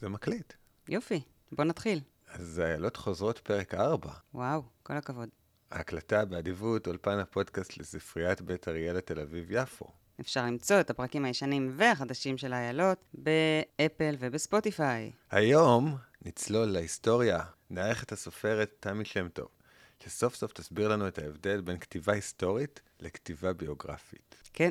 זה מקליט. יופי, בוא נתחיל. אז איילות חוזרות פרק 4. וואו, כל הכבוד. ההקלטה באדיבות אולפן הפודקאסט לספריית בית אריאלה תל אביב-יפו. אפשר למצוא את הפרקים הישנים והחדשים של איילות באפל ובספוטיפיי. היום נצלול להיסטוריה, נערך את הסופרת תמי שם טוב, שסוף סוף תסביר לנו את ההבדל בין כתיבה היסטורית לכתיבה ביוגרפית. כן,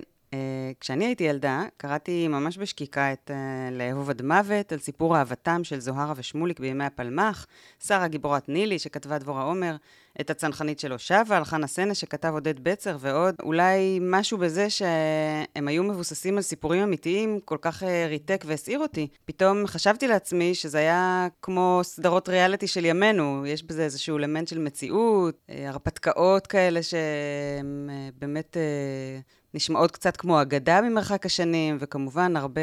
כשאני הייתי ילדה, קראתי ממש בשקיקה את uh, לאהוב עד מוות, על סיפור אהבתם של זוהרה ושמוליק בימי הפלמ"ח, שרה גיבורת נילי שכתבה דבורה עומר, את הצנחנית שלו שבה, על חנה סנש שכתב עודד בצר ועוד. אולי משהו בזה שהם היו מבוססים על סיפורים אמיתיים כל כך uh, ריתק והסעיר אותי. פתאום חשבתי לעצמי שזה היה כמו סדרות ריאליטי של ימינו, יש בזה איזשהו אלמנט של מציאות, uh, הרפתקאות כאלה uh, באמת... נשמעות קצת כמו אגדה ממרחק השנים, וכמובן הרבה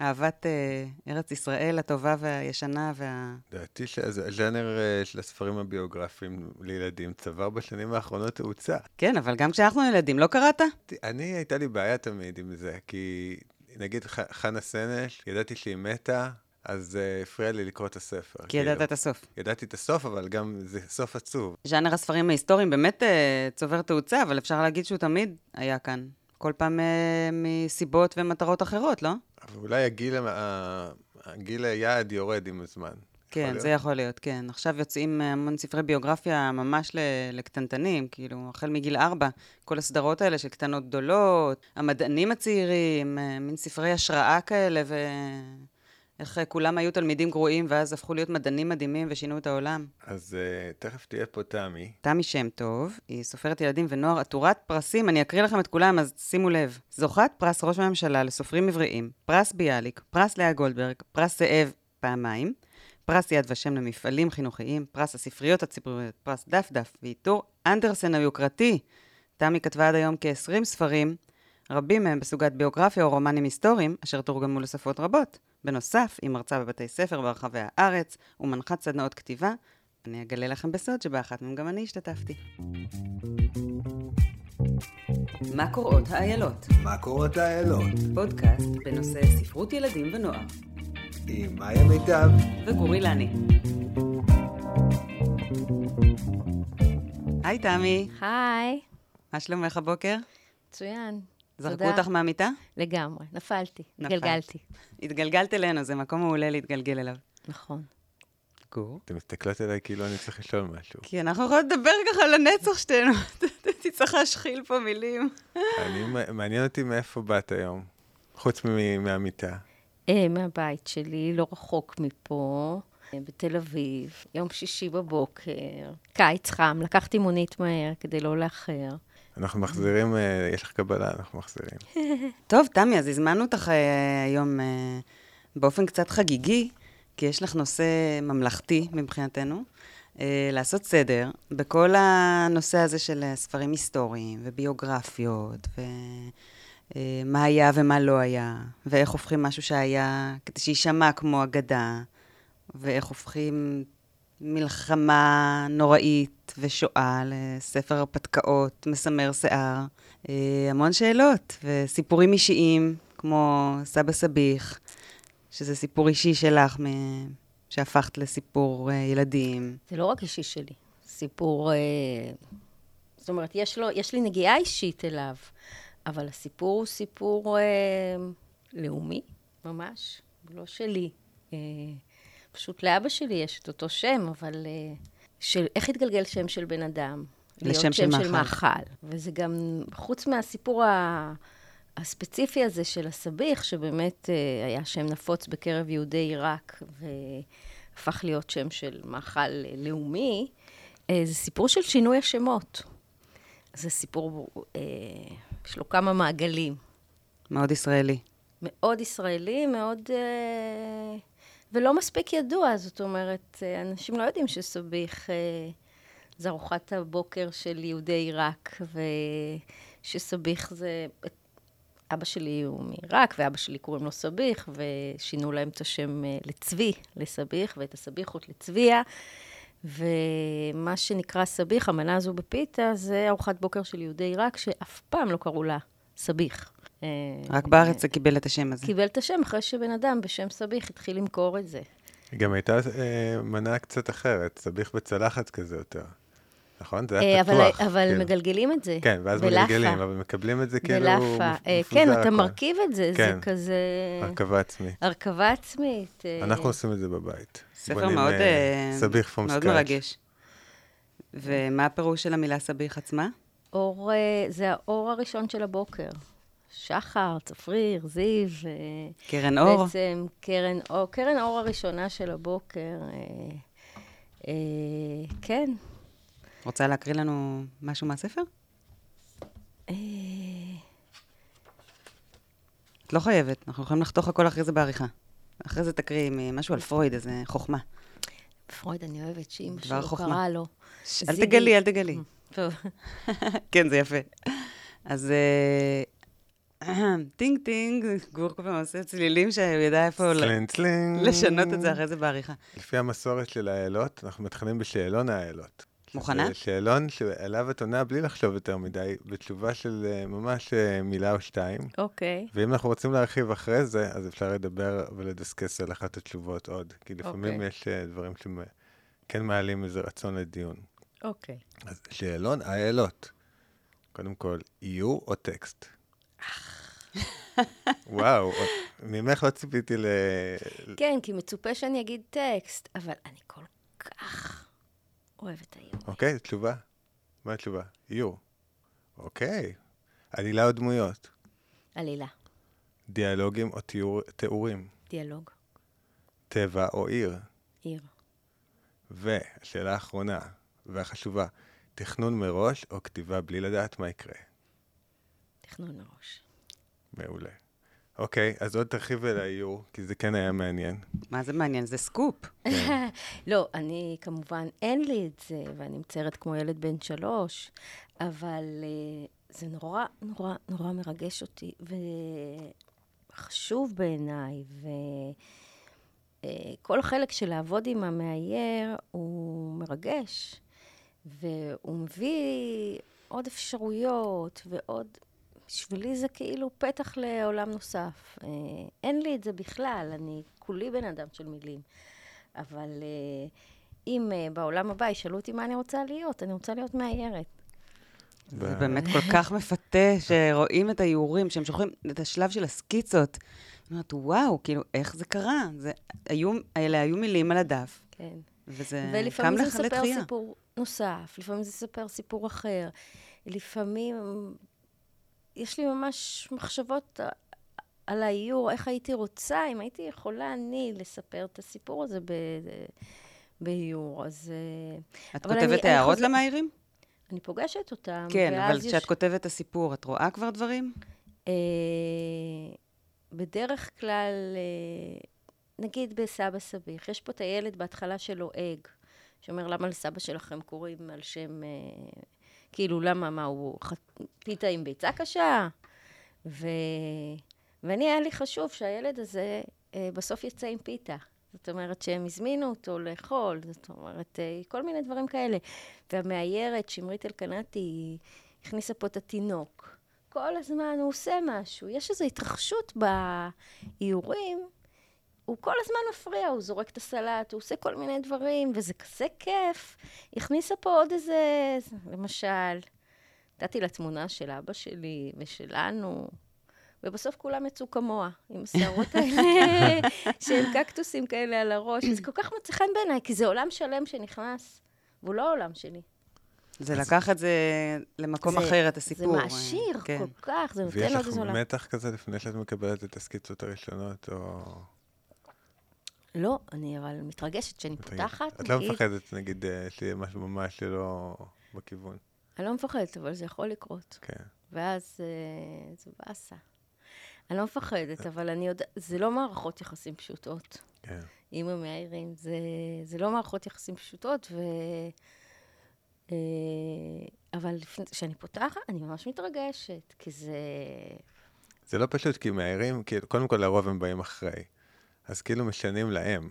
אהבת אה, ארץ ישראל הטובה והישנה וה... דעתי שהז'אנר אה, של הספרים הביוגרפיים לילדים צבר בשנים האחרונות תאוצה. כן, אבל גם כשאנחנו ילדים, לא קראת? אני, הייתה לי בעיה תמיד עם זה, כי נגיד חנה סנש, ידעתי שהיא מתה, אז uh, הפריע לי לקרוא את הספר. כי ידעת כאילו. את הסוף. ידעתי את הסוף, אבל גם זה סוף עצוב. ז'אנר הספרים ההיסטוריים באמת uh, צובר תאוצה, אבל אפשר להגיד שהוא תמיד היה כאן. כל פעם uh, מסיבות ומטרות אחרות, לא? אבל אולי הגיל, הגיל היעד יורד עם הזמן. כן, יכול זה יכול להיות, כן. עכשיו יוצאים המון ספרי ביוגרפיה ממש לקטנטנים, כאילו, החל מגיל ארבע, כל הסדרות האלה של קטנות גדולות, המדענים הצעירים, מין ספרי השראה כאלה, ו... איך אה, כולם היו תלמידים גרועים, ואז הפכו להיות מדענים מדהימים ושינו את העולם. אז uh, תכף תהיה פה תמי. תמי שם טוב, היא סופרת ילדים ונוער עטורת פרסים, אני אקריא לכם את כולם, אז שימו לב. זוכת פרס ראש הממשלה לסופרים עבריים, פרס ביאליק, פרס לאה גולדברג, פרס זאב פעמיים, פרס יד ושם למפעלים חינוכיים, פרס הספריות הציבוריות, פרס דף דף ועיטור אנדרסן היוקרתי. תמי כתבה עד היום כ-20 ספרים, רבים מהם בסוגת ביוגרפיה או רומנים היסטוריים, אשר תורגמו לשפות רבות. בנוסף, היא מרצה בבתי ספר ברחבי הארץ ומנחת סדנאות כתיבה. אני אגלה לכם בסוד שבאחת מהם גם אני השתתפתי. מה קוראות האיילות? מה קוראות האיילות? פודקאסט בנושא ספרות ילדים ונוער. עם מאיה מיטב. וגורי לני. היי תמי. היי. מה שלומך הבוקר? מצוין. זרקו אותך מהמיטה? לגמרי, נפלתי, התגלגלתי. התגלגלת אלינו, זה מקום מעולה להתגלגל אליו. נכון. גור? אתן מסתכלות עליי כאילו אני צריך לשאול משהו. כי אנחנו יכולות לדבר ככה לנצח שתינו. צריכה להשחיל פה מילים. מעניין אותי מאיפה באת היום, חוץ מהמיטה. אה, מהבית שלי, לא רחוק מפה, אה, בתל אביב, יום שישי בבוקר, קיץ חם, לקחתי מונית מהר כדי לא לאחר. אנחנו מחזירים, אה, יש לך קבלה, אנחנו מחזירים. טוב, תמי, אז הזמנו אותך אה, היום אה, באופן קצת חגיגי, כי יש לך נושא ממלכתי מבחינתנו, לעשות סדר בכל הנושא הזה של ספרים היסטוריים וביוגרפיות, ומה היה ומה לא היה, ואיך הופכים משהו שהיה, כדי שיישמע כמו אגדה, ואיך הופכים מלחמה נוראית ושואה לספר הרפתקאות מסמר שיער. אה, המון שאלות וסיפורים אישיים, כמו סבא סביח, שזה סיפור אישי שלך, שהפכת לסיפור אה, ילדים. זה לא רק אישי שלי, סיפור... אה, זאת אומרת, יש, לו, יש לי נגיעה אישית אליו, אבל הסיפור הוא סיפור לאומי, ממש, לא שלי. פשוט לאבא שלי יש את אותו שם, אבל uh, של, איך התגלגל שם של בן אדם? לשם של מאכל. של מאכל. וזה גם, חוץ מהסיפור ה... הספציפי הזה של הסביח, שבאמת uh, היה שם נפוץ בקרב יהודי עיראק, והפך להיות שם של מאכל לאומי, uh, זה סיפור של שינוי השמות. זה סיפור, uh, יש לו כמה מעגלים. מאוד ישראלי. מאוד ישראלי, מאוד... Uh, ולא מספיק ידוע, זאת אומרת, אנשים לא יודעים שסוביך אה, זה ארוחת הבוקר של יהודי עיראק, ושסוביך זה... אבא שלי הוא מעיראק, ואבא שלי קוראים לו סביח, ושינו להם את השם אה, לצבי, לסביח, ואת הסביחות לצביה. ומה שנקרא סביח, המנה הזו בפיתה, זה ארוחת בוקר של יהודי עיראק, שאף פעם לא קראו לה סביח. אה, רק בארץ זה קיבל את השם הזה. קיבל את השם אחרי שבן אדם בשם סביח התחיל למכור את זה. היא גם הייתה אה, מנה קצת אחרת, סביח בצלחת כזה יותר. נכון? זה אה, היה אבל- פתוח. אבל כאילו. מגלגלים את זה. כן, ואז בלאפה. מגלגלים, אבל מקבלים את זה כאילו בלאפה. אה, כן, אתה הכל. מרכיב את זה, זה כן. כזה... הרכבה עצמית. הרכבה עצמית. אה, אנחנו עושים את זה בבית. ספר מאוד, אה, אה, סביח פום מאוד. מרגש. ומה הפירוש של המילה סביח עצמה? אור, אה, זה האור הראשון של הבוקר. שחר, צפריר, זיו. אה, קרן אור? בעצם קרן אור, קרן אור הראשונה של הבוקר. אה, אה, כן. רוצה להקריא לנו משהו מהספר? אה, את לא חייבת, אנחנו יכולים לחתוך הכל אחרי זה בעריכה. אחרי זה תקריאי משהו על פרויד, איזה חוכמה. פרויד, אני אוהבת שאימא שלו חוכמה. קרא לו. ש- אל. תגלי, אל תגלי. כן, זה יפה. אז טינג טינג, גור כל פעם עושה צלילים שהוא ידע איפה ל- צלינג צלינג. לשנות את זה אחרי זה בעריכה. לפי המסורת של האלות, אנחנו מתחילים בשאלון האלות. מוכנה? שאלון שאליו את עונה בלי לחשוב יותר מדי, בתשובה של אה, ממש אה, מילה או שתיים. אוקיי. ואם אנחנו רוצים להרחיב אחרי זה, אז אפשר לדבר ולדסקס על אחת התשובות עוד. כי לפעמים אוקיי. יש אה, דברים שכן מעלים איזה רצון לדיון. אוקיי. אז שאלון האלות. קודם כל, איור או טקסט? וואו, ממך לא ציפיתי ל... כן, כי מצופה שאני אגיד טקסט, אבל אני כל כך אוהבת היום. אוקיי, תשובה. מה התשובה? איור. אוקיי. עלילה או דמויות? עלילה, דיאלוגים או תיאור, תיאורים? דיאלוג, טבע או עיר? עיר. והשאלה האחרונה והחשובה, תכנון מראש או כתיבה בלי לדעת מה יקרה? תכנון מראש. מעולה. אוקיי, אז עוד תרחיב אל האיור, כי זה כן היה מעניין. מה זה מעניין? זה סקופ. כן. לא, אני כמובן, אין לי את זה, ואני מציירת כמו ילד בן שלוש, אבל uh, זה נורא, נורא, נורא מרגש אותי, וחשוב בעיניי, וכל החלק של לעבוד עם המאייר הוא מרגש, והוא מביא עוד אפשרויות ועוד... בשבילי זה כאילו פתח לעולם נוסף. אה, אין לי את זה בכלל, אני כולי בן אדם של מילים. אבל אה, אם אה, בעולם הבא ישאלו אותי מה אני רוצה להיות, אני רוצה להיות מאיירת. זה באמת כל כך מפתה שרואים את האיורים, שהם שולחים את השלב של הסקיצות. אני אומרת, וואו, כאילו, איך זה קרה? זה, היו, אלה היו מילים על הדף, כן. וזה קם ולפעמים זה לך מספר לתחייה. סיפור נוסף, לפעמים זה מספר סיפור אחר. לפעמים יש לי ממש מחשבות ע- על האיור, איך הייתי רוצה, אם הייתי יכולה אני לספר את הסיפור הזה ב- באיור. אז אה, את כותבת אני- אני הערות חוזר- למאיירים? אני פוגשת אותם. כן, אבל כשאת כותבת את הסיפור, את רואה כבר דברים? אה, בדרך כלל, אה, נגיד בסבא סביח, יש פה את הילד בהתחלה שלועג, שאומר, למה לסבא שלכם קוראים על שם, אה, כאילו, למה, מה, הוא. פיתה עם ביצה קשה? ו... ואני, היה לי חשוב שהילד הזה אה, בסוף יצא עם פיתה. זאת אומרת שהם הזמינו אותו לאכול, זאת אומרת, אה, כל מיני דברים כאלה. והמאיירת, שמרית אלקנתי, הכניסה פה את התינוק. כל הזמן הוא עושה משהו. יש איזו התרחשות באיורים, הוא כל הזמן מפריע, הוא זורק את הסלט, הוא עושה כל מיני דברים, וזה כזה כיף. הכניסה פה עוד איזה, למשל, נתתי לה תמונה של אבא שלי ושלנו, ובסוף כולם יצאו כמוה, עם השערות האלה, שהם קקטוסים כאלה על הראש. וזה כל כך מצא חן בעיניי, כי זה עולם שלם שנכנס, והוא לא העולם שלי. זה לקח את זה למקום זה- אחר, את הסיפור. זה מעשיר כן. כל כך, זה נותן ויש עוד לך איזה עולם. מתח כזה לפני שאת מקבלת את הסקיצות הראשונות, או... לא, אני אבל מתרגשת שאני פותחת, את לא מפחדת, נגיד, אה, שיהיה משהו ממש שלא בכיוון. אני לא מפחדת, אבל זה יכול לקרות. כן. ואז אה, זה באסה. אני לא מפחדת, אבל אני יודעת, זה לא מערכות יחסים פשוטות. כן. עם המאיירים, זה, זה לא מערכות יחסים פשוטות, ו... אה, אבל לפני, כשאני פותחת, אני ממש מתרגשת, כי זה... זה לא פשוט, כי מאיירים, כאילו, קודם כל לרוב הם באים אחרי. אז כאילו משנים להם.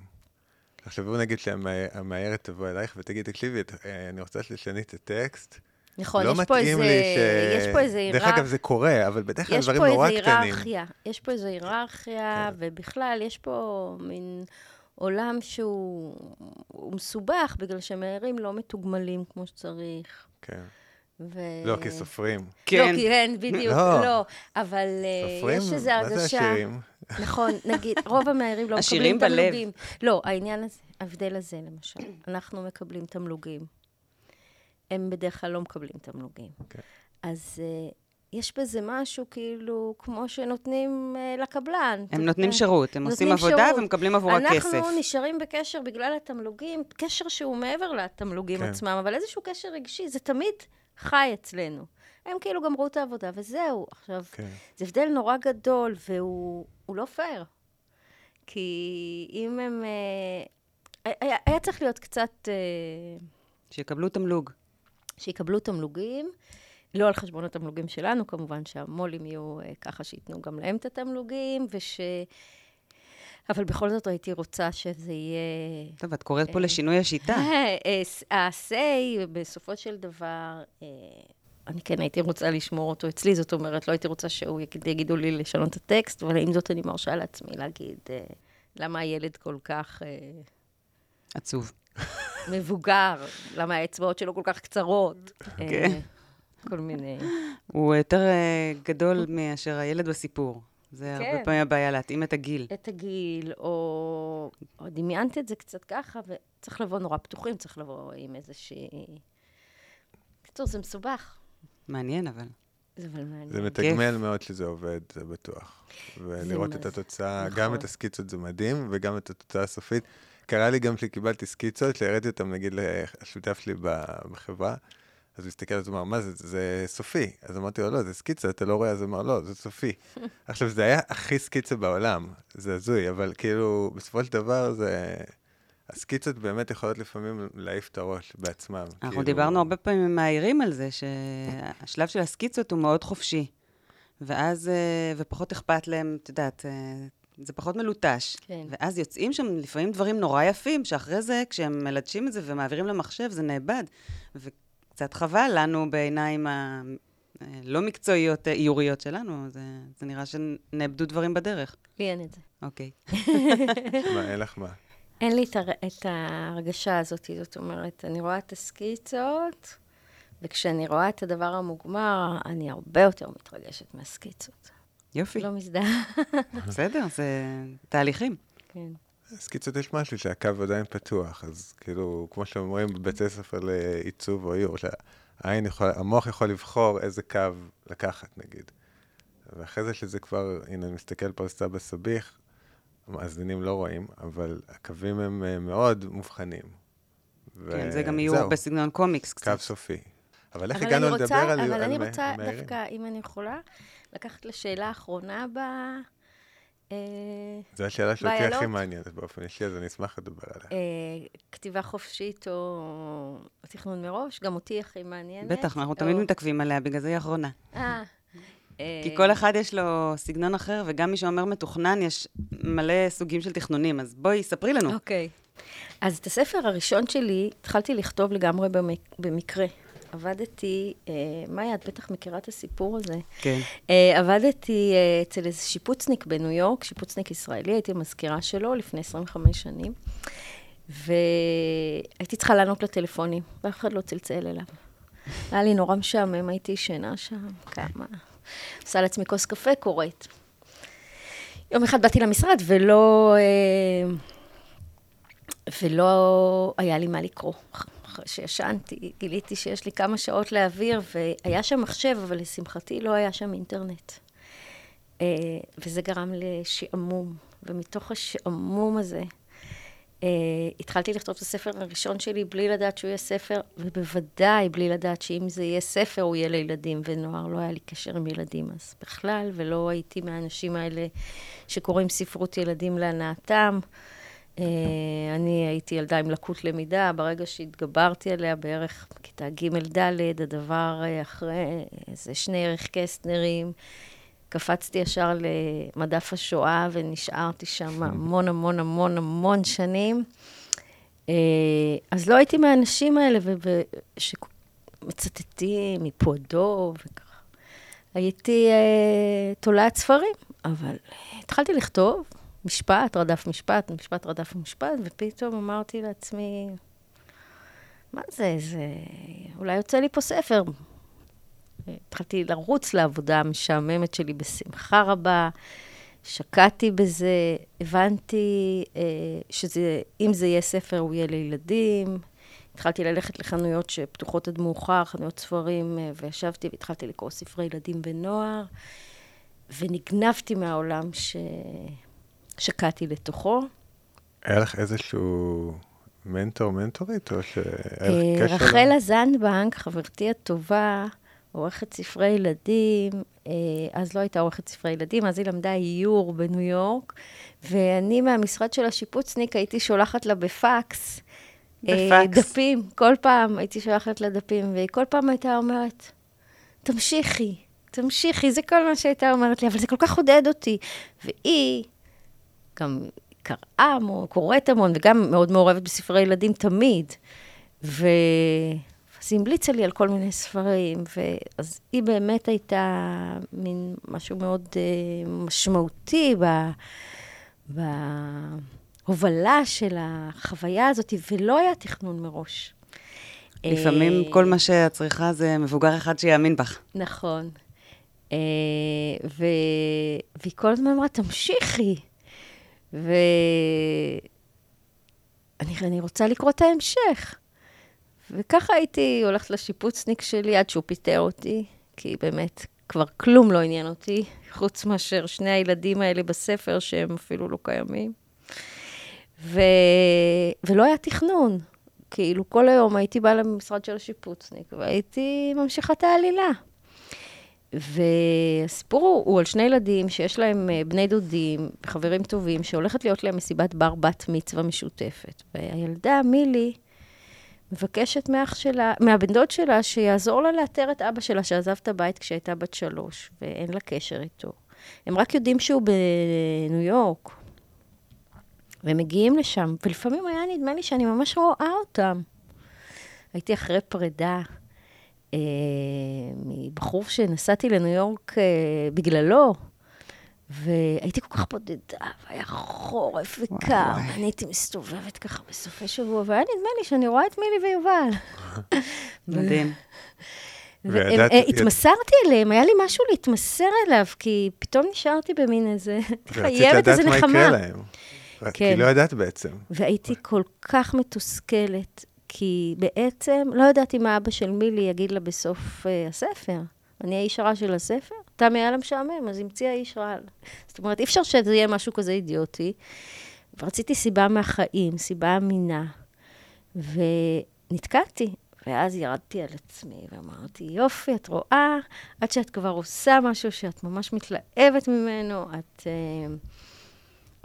תחשבו נגיד שהמאיירת תבוא אלייך ותגיד, תקשיבי, אה, אני רוצה שתשני את הטקסט, נכון, לא יש פה איזה- ש... יש פה איזה דרך היררכ- אגב, זה קורה, אבל בדרך כלל דברים נורא איזה קטנים. היררכיה, יש פה איזו היררכיה, כן. ובכלל, יש פה מין עולם שהוא הוא מסובך, בגלל שמהרים לא מתוגמלים כמו שצריך. כן. ו... לא, כסופרים. כן. לא, כי אין, בדיוק, לא. לא. אבל אה, סופרים, יש איזו מה הרגשה... זה עשירים? נכון, נגיד, רוב המהרים לא מקבלים בלב. תמלוגים. לא, העניין הזה, ההבדל הזה, למשל, אנחנו מקבלים תמלוגים. הם בדרך כלל לא מקבלים תמלוגים. כן. אז uh, יש בזה משהו כאילו, כמו שנותנים uh, לקבלן. הם נותנים שירות, הם עושים נותנים עבודה שירות. ומקבלים עבורה כסף. אנחנו נשארים בקשר בגלל התמלוגים, קשר שהוא מעבר לתמלוגים כן. עצמם, אבל איזשהו קשר רגשי, זה תמיד חי אצלנו. הם כאילו גמרו את העבודה, וזהו. עכשיו, כן. זה הבדל נורא גדול, והוא הוא לא פייר. כי אם הם... אה, היה, היה צריך להיות קצת... אה, שיקבלו תמלוג. שיקבלו תמלוגים, לא על חשבון התמלוגים שלנו, כמובן שהמו"לים יהיו אה, ככה שייתנו גם להם את התמלוגים, וש... אבל בכל זאת הייתי רוצה שזה יהיה... טוב, את קוראת פה לשינוי השיטה. אה, ה-say, בסופו של דבר, אה, אני כן הייתי רוצה לשמור אותו אצלי, זאת אומרת, לא הייתי רוצה שהוא יגיד, יגידו לי לשנות את הטקסט, אבל עם זאת אני מרשה לעצמי להגיד אה, למה הילד כל כך אה, עצוב. מבוגר, למה האצבעות שלו כל כך קצרות. אה, כן. כל מיני... הוא יותר אה, גדול מאשר הילד בסיפור. זה כן. הרבה פעמים הבעיה, להתאים את הגיל. את הגיל, או, או דמיינתי את זה קצת ככה, וצריך לבוא נורא פתוחים, צריך לבוא עם איזושהי... בקיצור, זה מסובך, מעניין, אבל. זה אבל מעניין. זה מתגמל מאוד שזה עובד, זה בטוח. ולראות מה את זה. התוצאה, נכון. גם את הסקיצות זה מדהים, וגם את התוצאה הסופית. קרה לי גם שקיבלתי סקיצות, שהראיתי אותן נגיד לשותף שלי בחברה, אז הוא הסתכל זה, הוא אמר, מה זה, זה סופי. אז אמרתי לו, לא, זה סקיצה, אתה לא רואה? אז הוא אמר, לא, זה סופי. עכשיו, זה היה הכי סקיצה בעולם, זה הזוי, אבל כאילו, בסופו של דבר זה... הסקיצות באמת יכולות לפעמים להעיף את הראש בעצמם. אנחנו כאילו- דיברנו הרבה פעמים עם העירים על זה, שהשלב של הסקיצות הוא מאוד חופשי. ואז, אה, ופחות אכפת להם, את יודעת, אה, זה פחות מלוטש. כן. ואז יוצאים שם לפעמים דברים נורא יפים, שאחרי זה, כשהם מלטשים את זה ומעבירים למחשב, זה נאבד. וקצת חבל לנו בעיניים הלא מקצועיות, אה, איוריות שלנו, זה, זה נראה שנאבדו דברים בדרך. לי אין את זה. אוקיי. מה, אין לך מה. אין לי את, הר... את ההרגשה הזאת, זאת אומרת, אני רואה את הסקיצות, וכשאני רואה את הדבר המוגמר, אני הרבה יותר מתרגשת מהסקיצות. יופי. לא מזדהה. בסדר, זה תהליכים. כן. סקיצות יש משהו שהקו עדיין פתוח, אז כאילו, כמו שאומרים בבית הספר לעיצוב או איור, שהעין יכול, המוח יכול לבחור איזה קו לקחת, נגיד. ואחרי זה שזה כבר, הנה, אני מסתכל פה על סבא סביח, המאזינים לא רואים, אבל הקווים הם אה, מאוד מובחנים. כן, זה גם איור בסגנון קומיקס קו קצת. סופי. אבל איך אבל הגענו אני לדבר רוצה, על אבל על אני רוצה מהערים? דווקא, אם אני יכולה, לקחת לשאלה האחרונה ב... אה, זו השאלה שאותי הכי? מעניינת באופן אישי, אז אני אשמח לדבר עליה. אה, כתיבה חופשית או תכנון מראש, גם אותי הכי מעניינת. בטח, אנחנו או- תמיד מתעכבים עליה, בגלל זה היא אחרונה. אה, כי כל אחד יש לו סגנון אחר, וגם מי שאומר מתוכנן, יש מלא סוגים של תכנונים. אז בואי, ספרי לנו. אוקיי. אז את הספר הראשון שלי התחלתי לכתוב לגמרי במק- במקרה. עבדתי, אה, מאיה, את בטח מכירה את הסיפור הזה. כן. אה, עבדתי אה, אצל איזה שיפוצניק בניו יורק, שיפוצניק ישראלי, הייתי מזכירה שלו לפני 25 שנים, והייתי צריכה לענות לטלפונים, ואף אחד לא צלצל אליו. היה לי נורא משעמם, הייתי ישנה שם, כמה... עושה לעצמי כוס קפה, קוראת. יום אחד באתי למשרד ולא... אה, ולא היה לי מה לקרוא. אחרי שישנתי, גיליתי שיש לי כמה שעות להעביר, והיה שם מחשב, אבל לשמחתי לא היה שם אינטרנט. אה, וזה גרם לשעמום, ומתוך השעמום הזה, אה, התחלתי לכתוב את הספר הראשון שלי בלי לדעת שהוא יהיה ספר, ובוודאי בלי לדעת שאם זה יהיה ספר, הוא יהיה לילדים ונוער. לא היה לי קשר עם ילדים אז בכלל, ולא הייתי מהאנשים האלה שקוראים ספרות ילדים להנאתם. אה, אני הייתי ילדה עם לקות למידה, ברגע שהתגברתי עליה בערך בכיתה ג'-ד', הדבר אה, אחרי איזה שני ערך קסטנרים, קפצתי ישר למדף השואה ונשארתי שם המון המון המון המון שנים. אה, אז לא הייתי מהאנשים האלה, מצטטים מפועדו וככה. הייתי אה, תולעת ספרים, אבל התחלתי לכתוב משפט, רדף משפט, משפט רדף משפט, ופתאום אמרתי לעצמי, מה זה, זה... אולי יוצא לי פה ספר. התחלתי לרוץ לעבודה המשעממת שלי בשמחה רבה, שקעתי בזה, הבנתי אה, שאם זה יהיה ספר, הוא יהיה לילדים. התחלתי ללכת לחנויות שפתוחות עד מאוחר, חנויות ספרים, אה, וישבתי והתחלתי לקרוא ספרי ילדים ונוער, ונגנבתי מהעולם ששקעתי לתוכו. היה לך איזשהו מנטור, מנטורית, או שהיה לך אה, קשר? רחלה זנדבנק, חברתי הטובה, עורכת ספרי ילדים, אה, אז לא הייתה עורכת ספרי ילדים, אז היא למדה איור בניו יורק, ואני מהמשרד של השיפוצניק הייתי שולחת לה בפקס. אה, בפקס. דפים, כל פעם הייתי שולחת לה דפים, והיא כל פעם הייתה אומרת, תמשיכי, תמשיכי, זה כל מה שהייתה אומרת לי, אבל זה כל כך עודד אותי. והיא גם קראה המון, קוראת המון, וגם מאוד מעורבת בספרי ילדים תמיד. ו... אז היא המליצה לי על כל מיני ספרים, ואז היא באמת הייתה מין משהו מאוד uh, משמעותי ב... בהובלה של החוויה הזאת, ולא היה תכנון מראש. לפעמים אה, כל מה שאת צריכה זה מבוגר אחד שיאמין בך. נכון. אה, ו... והיא כל הזמן אמרה, תמשיכי. ואני אני רוצה לקרוא את ההמשך. וככה הייתי הולכת לשיפוצניק שלי עד שהוא פיטר אותי, כי באמת כבר כלום לא עניין אותי, חוץ מאשר שני הילדים האלה בספר שהם אפילו לא קיימים. ו... ולא היה תכנון. כאילו, כל היום הייתי באה למשרד של השיפוצניק, והייתי ממשיכה את העלילה. והסיפור הוא, הוא על שני ילדים שיש להם אה, בני דודים, חברים טובים, שהולכת להיות להם מסיבת בר בת מצווה משותפת. והילדה, מילי, מבקשת מאח שלה, מהבן דוד שלה, שיעזור לה לאתר את אבא שלה, שעזב את הבית כשהייתה בת שלוש, ואין לה קשר איתו. הם רק יודעים שהוא בניו יורק, והם מגיעים לשם, ולפעמים היה נדמה לי שאני ממש רואה אותם. הייתי אחרי פרידה מבחור שנסעתי לניו יורק אה, בגללו, והייתי כל כך בודדה, והיה חורף וקר. ואני הייתי מסתובבת ככה בסופי שבוע, והיה נדמה לי שאני רואה את מילי ויובל. מדהים. והם- אה, התמסרתי אליהם, היה לי משהו להתמסר אליו, כי פתאום נשארתי במין איזה, ורצית חייבת לדעת איזה מה יקרה נחמה. להם. כי כן. לא ידעת בעצם. והייתי כל כך מתוסכלת, כי בעצם לא ידעתי מה אבא של מילי יגיד לה בסוף uh, הספר. אני האיש הרע של הספר? תמי היה לה משעמם, אז המציאה איש רע. זאת אומרת, אי אפשר שזה יהיה משהו כזה אידיוטי. ורציתי סיבה מהחיים, סיבה אמינה. ונתקעתי. ואז ירדתי על עצמי ואמרתי, יופי, את רואה, עד שאת כבר עושה משהו שאת ממש מתלהבת ממנו, את... Uh,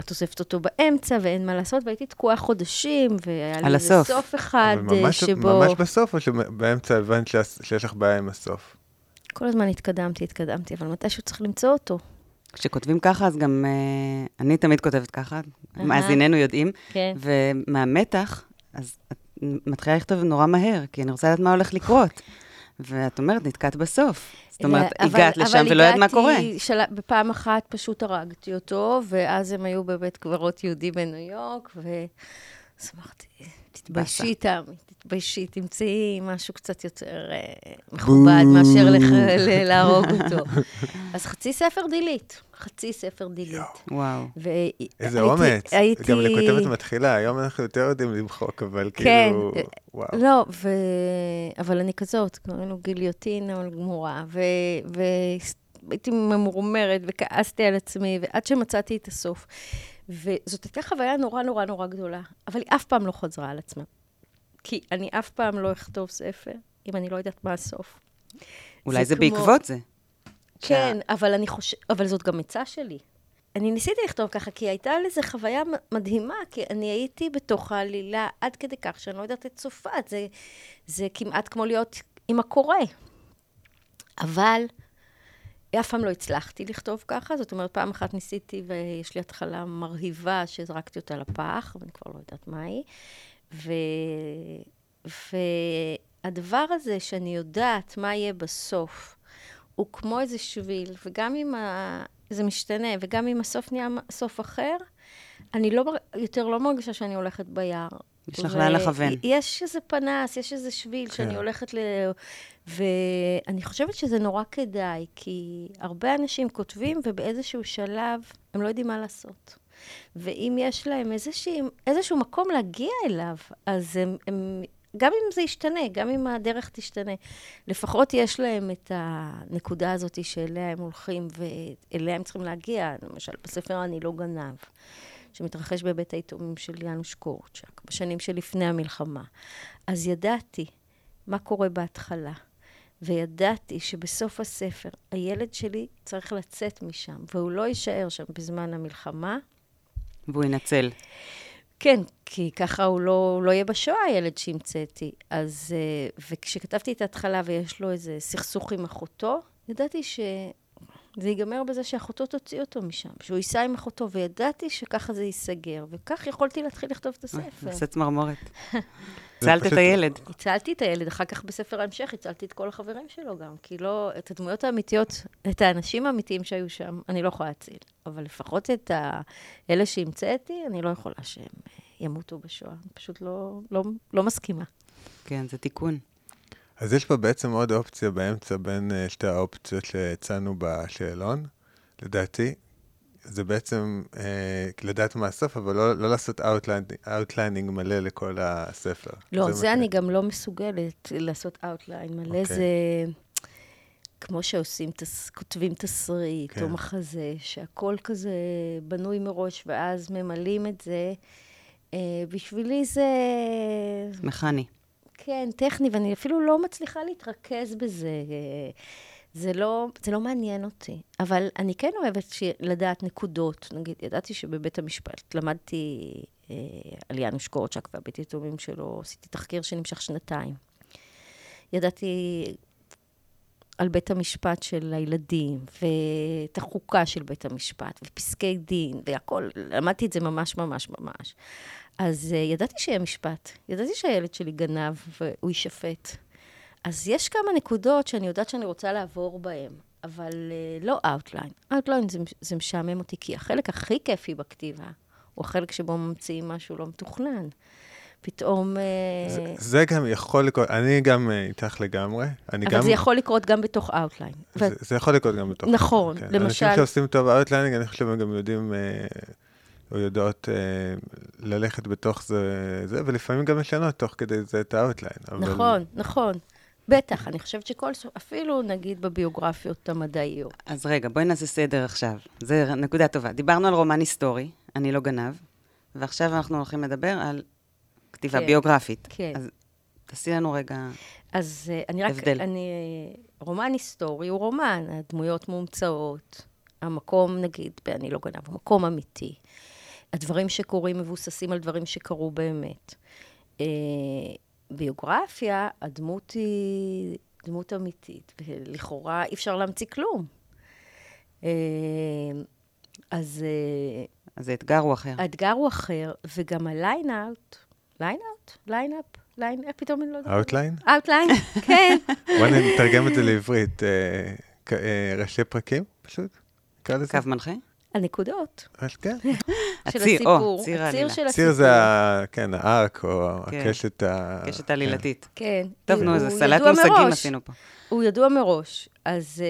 את אוספת אותו באמצע ואין מה לעשות, והייתי תקועה חודשים, והיה לי איזה הסוף. סוף אחד אבל אה, ממש- שבו... ממש בסוף, או שבאמצע הבנת שיש- לך בעיה עם הסוף? כל הזמן התקדמתי, התקדמתי, אבל מתישהו צריך למצוא אותו. כשכותבים ככה, אז גם... אה, אני תמיד כותבת ככה, אהה. מאזיננו יודעים, כן. ומהמתח, אז את מתחילה לכתוב נורא מהר, כי אני רוצה לדעת מה הולך לקרות. ואת אומרת, נתקעת בסוף. זאת אומרת, אבל- הגעת לשם ולא יודעת מה קורה. אבל הגעתי, של... בפעם אחת פשוט הרגתי אותו, ואז הם היו בבית קברות יהודי בניו יורק, ואז אמרתי, תתביישי, תמי, תתביישי, תמצאי משהו קצת יותר אה, מכובד מאשר להרוג אותו. אז חצי ספר דילית, חצי ספר דילית. וואו. איזה והייתי- אומץ. הייתי... גם לכותבת מתחילה, היום אנחנו יותר יודעים למחוק, אבל כן. כאילו, וואו. לא, ו... אבל אני כזאת, קוראים לו גיליוטינה אבל גמורה, ו... והייתי ממורמרת וכעסתי על עצמי, ועד שמצאתי את הסוף. וזאת הייתה חוויה נורא נורא נורא גדולה, אבל היא אף פעם לא חזרה על עצמה. כי אני אף פעם לא אכתוב ספר, אם אני לא יודעת מה הסוף. אולי זה כמו- בעקבות זה. כן, אבל אני חושבת, אבל זאת גם עצה שלי. אני ניסיתי לכתוב ככה, כי הייתה לזה חוויה מדהימה, כי אני הייתי בתוך העלילה עד כדי כך שאני לא יודעת את סופה. זה, זה כמעט כמו להיות עם הקורא. אבל אף פעם לא הצלחתי לכתוב ככה, זאת אומרת, פעם אחת ניסיתי ויש לי התחלה מרהיבה שזרקתי אותה לפח, ואני כבר לא יודעת מה היא. ו... הדבר הזה שאני יודעת מה יהיה בסוף, הוא כמו איזה שביל, וגם אם ה... זה משתנה, וגם אם הסוף נהיה סוף אחר, אני לא, יותר לא מרגישה שאני הולכת ביער. יש לך לאן לכוון. יש איזה פנס, יש איזה שביל כן. שאני הולכת ל... ואני חושבת שזה נורא כדאי, כי הרבה אנשים כותבים, ובאיזשהו שלב הם לא יודעים מה לעשות. ואם יש להם איזשה, איזשהו מקום להגיע אליו, אז הם, הם, גם אם זה ישתנה, גם אם הדרך תשתנה, לפחות יש להם את הנקודה הזאת שאליה הם הולכים ואליה הם צריכים להגיע. למשל, בספר "אני לא גנב", שמתרחש בבית היתומים של יאנוש קורצ'אק, בשנים שלפני המלחמה. אז ידעתי מה קורה בהתחלה. וידעתי שבסוף הספר הילד שלי צריך לצאת משם, והוא לא יישאר שם בזמן המלחמה. והוא ינצל. כן, כי ככה הוא לא, לא יהיה בשואה, הילד שהמצאתי. אז, אה, וכשכתבתי את ההתחלה ויש לו איזה סכסוך עם אחותו, ידעתי שזה ייגמר בזה שאחותו תוציא אותו משם, שהוא ייסע עם אחותו, וידעתי שככה זה ייסגר, וכך יכולתי להתחיל לכתוב את הספר. נעשה צמרמורת. הצלת את הילד. הצלתי את הילד, אחר כך בספר ההמשך הצלתי את כל החברים שלו גם, כי לא, את הדמויות האמיתיות, את האנשים האמיתיים שהיו שם, אני לא יכולה להציל. אבל לפחות את אלה שהמצאתי, אני לא יכולה שהם אה, ימותו בשואה. אני פשוט לא, לא, לא מסכימה. כן, זה תיקון. אז יש פה בעצם עוד אופציה באמצע בין אה, שתי האופציות שהצענו בשאלון, לדעתי. זה בעצם אה, לדעת מה הסוף, אבל לא, לא לעשות outlining מלא לכל הספר. לא, זה, זה אני גם לא מסוגלת לעשות outline מלא. Okay. אוקיי. זה כמו שעושים, תס, כותבים תסריט כן. או מחזה, שהכל כזה בנוי מראש, ואז ממלאים את זה. אה, בשבילי זה... מכני. כן, טכני, ואני אפילו לא מצליחה להתרכז בזה. אה, זה לא, זה לא מעניין אותי. אבל אני כן אוהבת לדעת נקודות. נגיד, ידעתי שבבית המשפט למדתי אה, על יאנוש קורצ'אק והבית יתומים שלו, עשיתי תחקיר שנמשך שנתיים. ידעתי על בית המשפט של הילדים, ואת החוקה של בית המשפט, ופסקי דין, והכול, למדתי את זה ממש ממש ממש. אז uh, ידעתי שיהיה משפט, ידעתי שהילד שלי גנב והוא יישפט. אז יש כמה נקודות שאני יודעת שאני רוצה לעבור בהן, אבל uh, לא outline. Outline זה, זה משעמם אותי, כי החלק הכי כיפי בכתיבה הוא החלק שבו ממציאים משהו לא מתוכנן. פתאום... אה, זה, זה גם יכול לקרות, אני גם אה, איתך לגמרי. אבל גם... זה יכול לקרות גם בתוך outline. זה, ו... זה יכול לקרות גם בתוך... נכון, כן. למשל... אנשים שעושים טוב outlining, אני חושב שהם גם יודעים... או יודעות אה, ללכת בתוך זה, זה, ולפעמים גם לשנות תוך כדי זה את ה outline. אבל... נכון, נכון. בטח, אני חושבת שכל, אפילו נגיד בביוגרפיות המדעיות. אז רגע, בואי נעשה סדר עכשיו. זו נקודה טובה. דיברנו על רומן היסטורי, אני לא גנב, ועכשיו אנחנו הולכים לדבר על כתיבה כן, ביוגרפית. כן. אז תעשי לנו רגע אז uh, אני רק, הבדל. אני, רומן היסטורי הוא רומן, הדמויות מומצאות, המקום, נגיד, אני לא גנב, מקום אמיתי. הדברים שקורים מבוססים על דברים שקרו באמת. Uh, ביוגרפיה, הדמות היא דמות אמיתית, ולכאורה אי אפשר להמציא כלום. Uh, אז... אז האתגר הוא אחר. האתגר הוא אחר, וגם ה line-out, line-out? Line-up? Line, איך פתאום אני לא יודעת. Outline? Outline, כן. בוא נתרגם את זה לעברית. ראשי פרקים, פשוט? קו מנחה? הנקודות. כן. הציר, או, ציר העלילה. הציר של הסיפור. ציר זה, כן, הארק, או הקשת ה... הקשת העלילתית. כן. טוב, נו, איזה סלט מושגים עשינו פה. הוא ידוע מראש, אז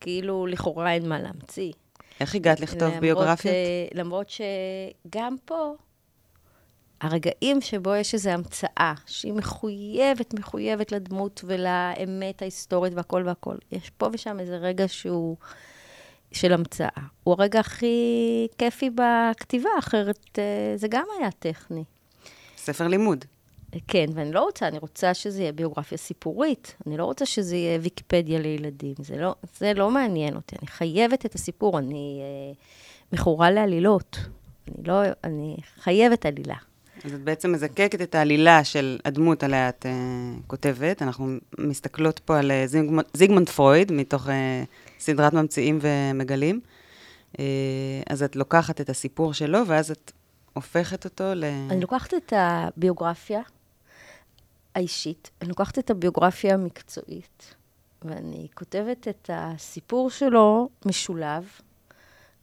כאילו, לכאורה אין מה להמציא. איך הגעת לכתוב ביוגרפיות? למרות שגם פה, הרגעים שבו יש איזו המצאה, שהיא מחויבת, מחויבת לדמות ולאמת ההיסטורית והכל והכל, יש פה ושם איזה רגע שהוא של המצאה. הוא הרגע הכי כיפי בכתיבה, אחרת אה, זה גם היה טכני. ספר לימוד. כן, ואני לא רוצה, אני רוצה שזה יהיה ביוגרפיה סיפורית. אני לא רוצה שזה יהיה ויקיפדיה לילדים. זה לא, זה לא מעניין אותי. אני חייבת את הסיפור, אני אה, מכורה לעלילות. אני לא, אני חייבת עלילה. אז את בעצם מזקקת את העלילה של הדמות עליה את uh, כותבת. אנחנו מסתכלות פה על uh, זיגמונד, זיגמונד פרויד, מתוך uh, סדרת ממציאים ומגלים. Uh, אז את לוקחת את הסיפור שלו, ואז את הופכת אותו ל... אני לוקחת את הביוגרפיה, האישית, אני לוקחת את הביוגרפיה המקצועית, ואני כותבת את הסיפור שלו משולב,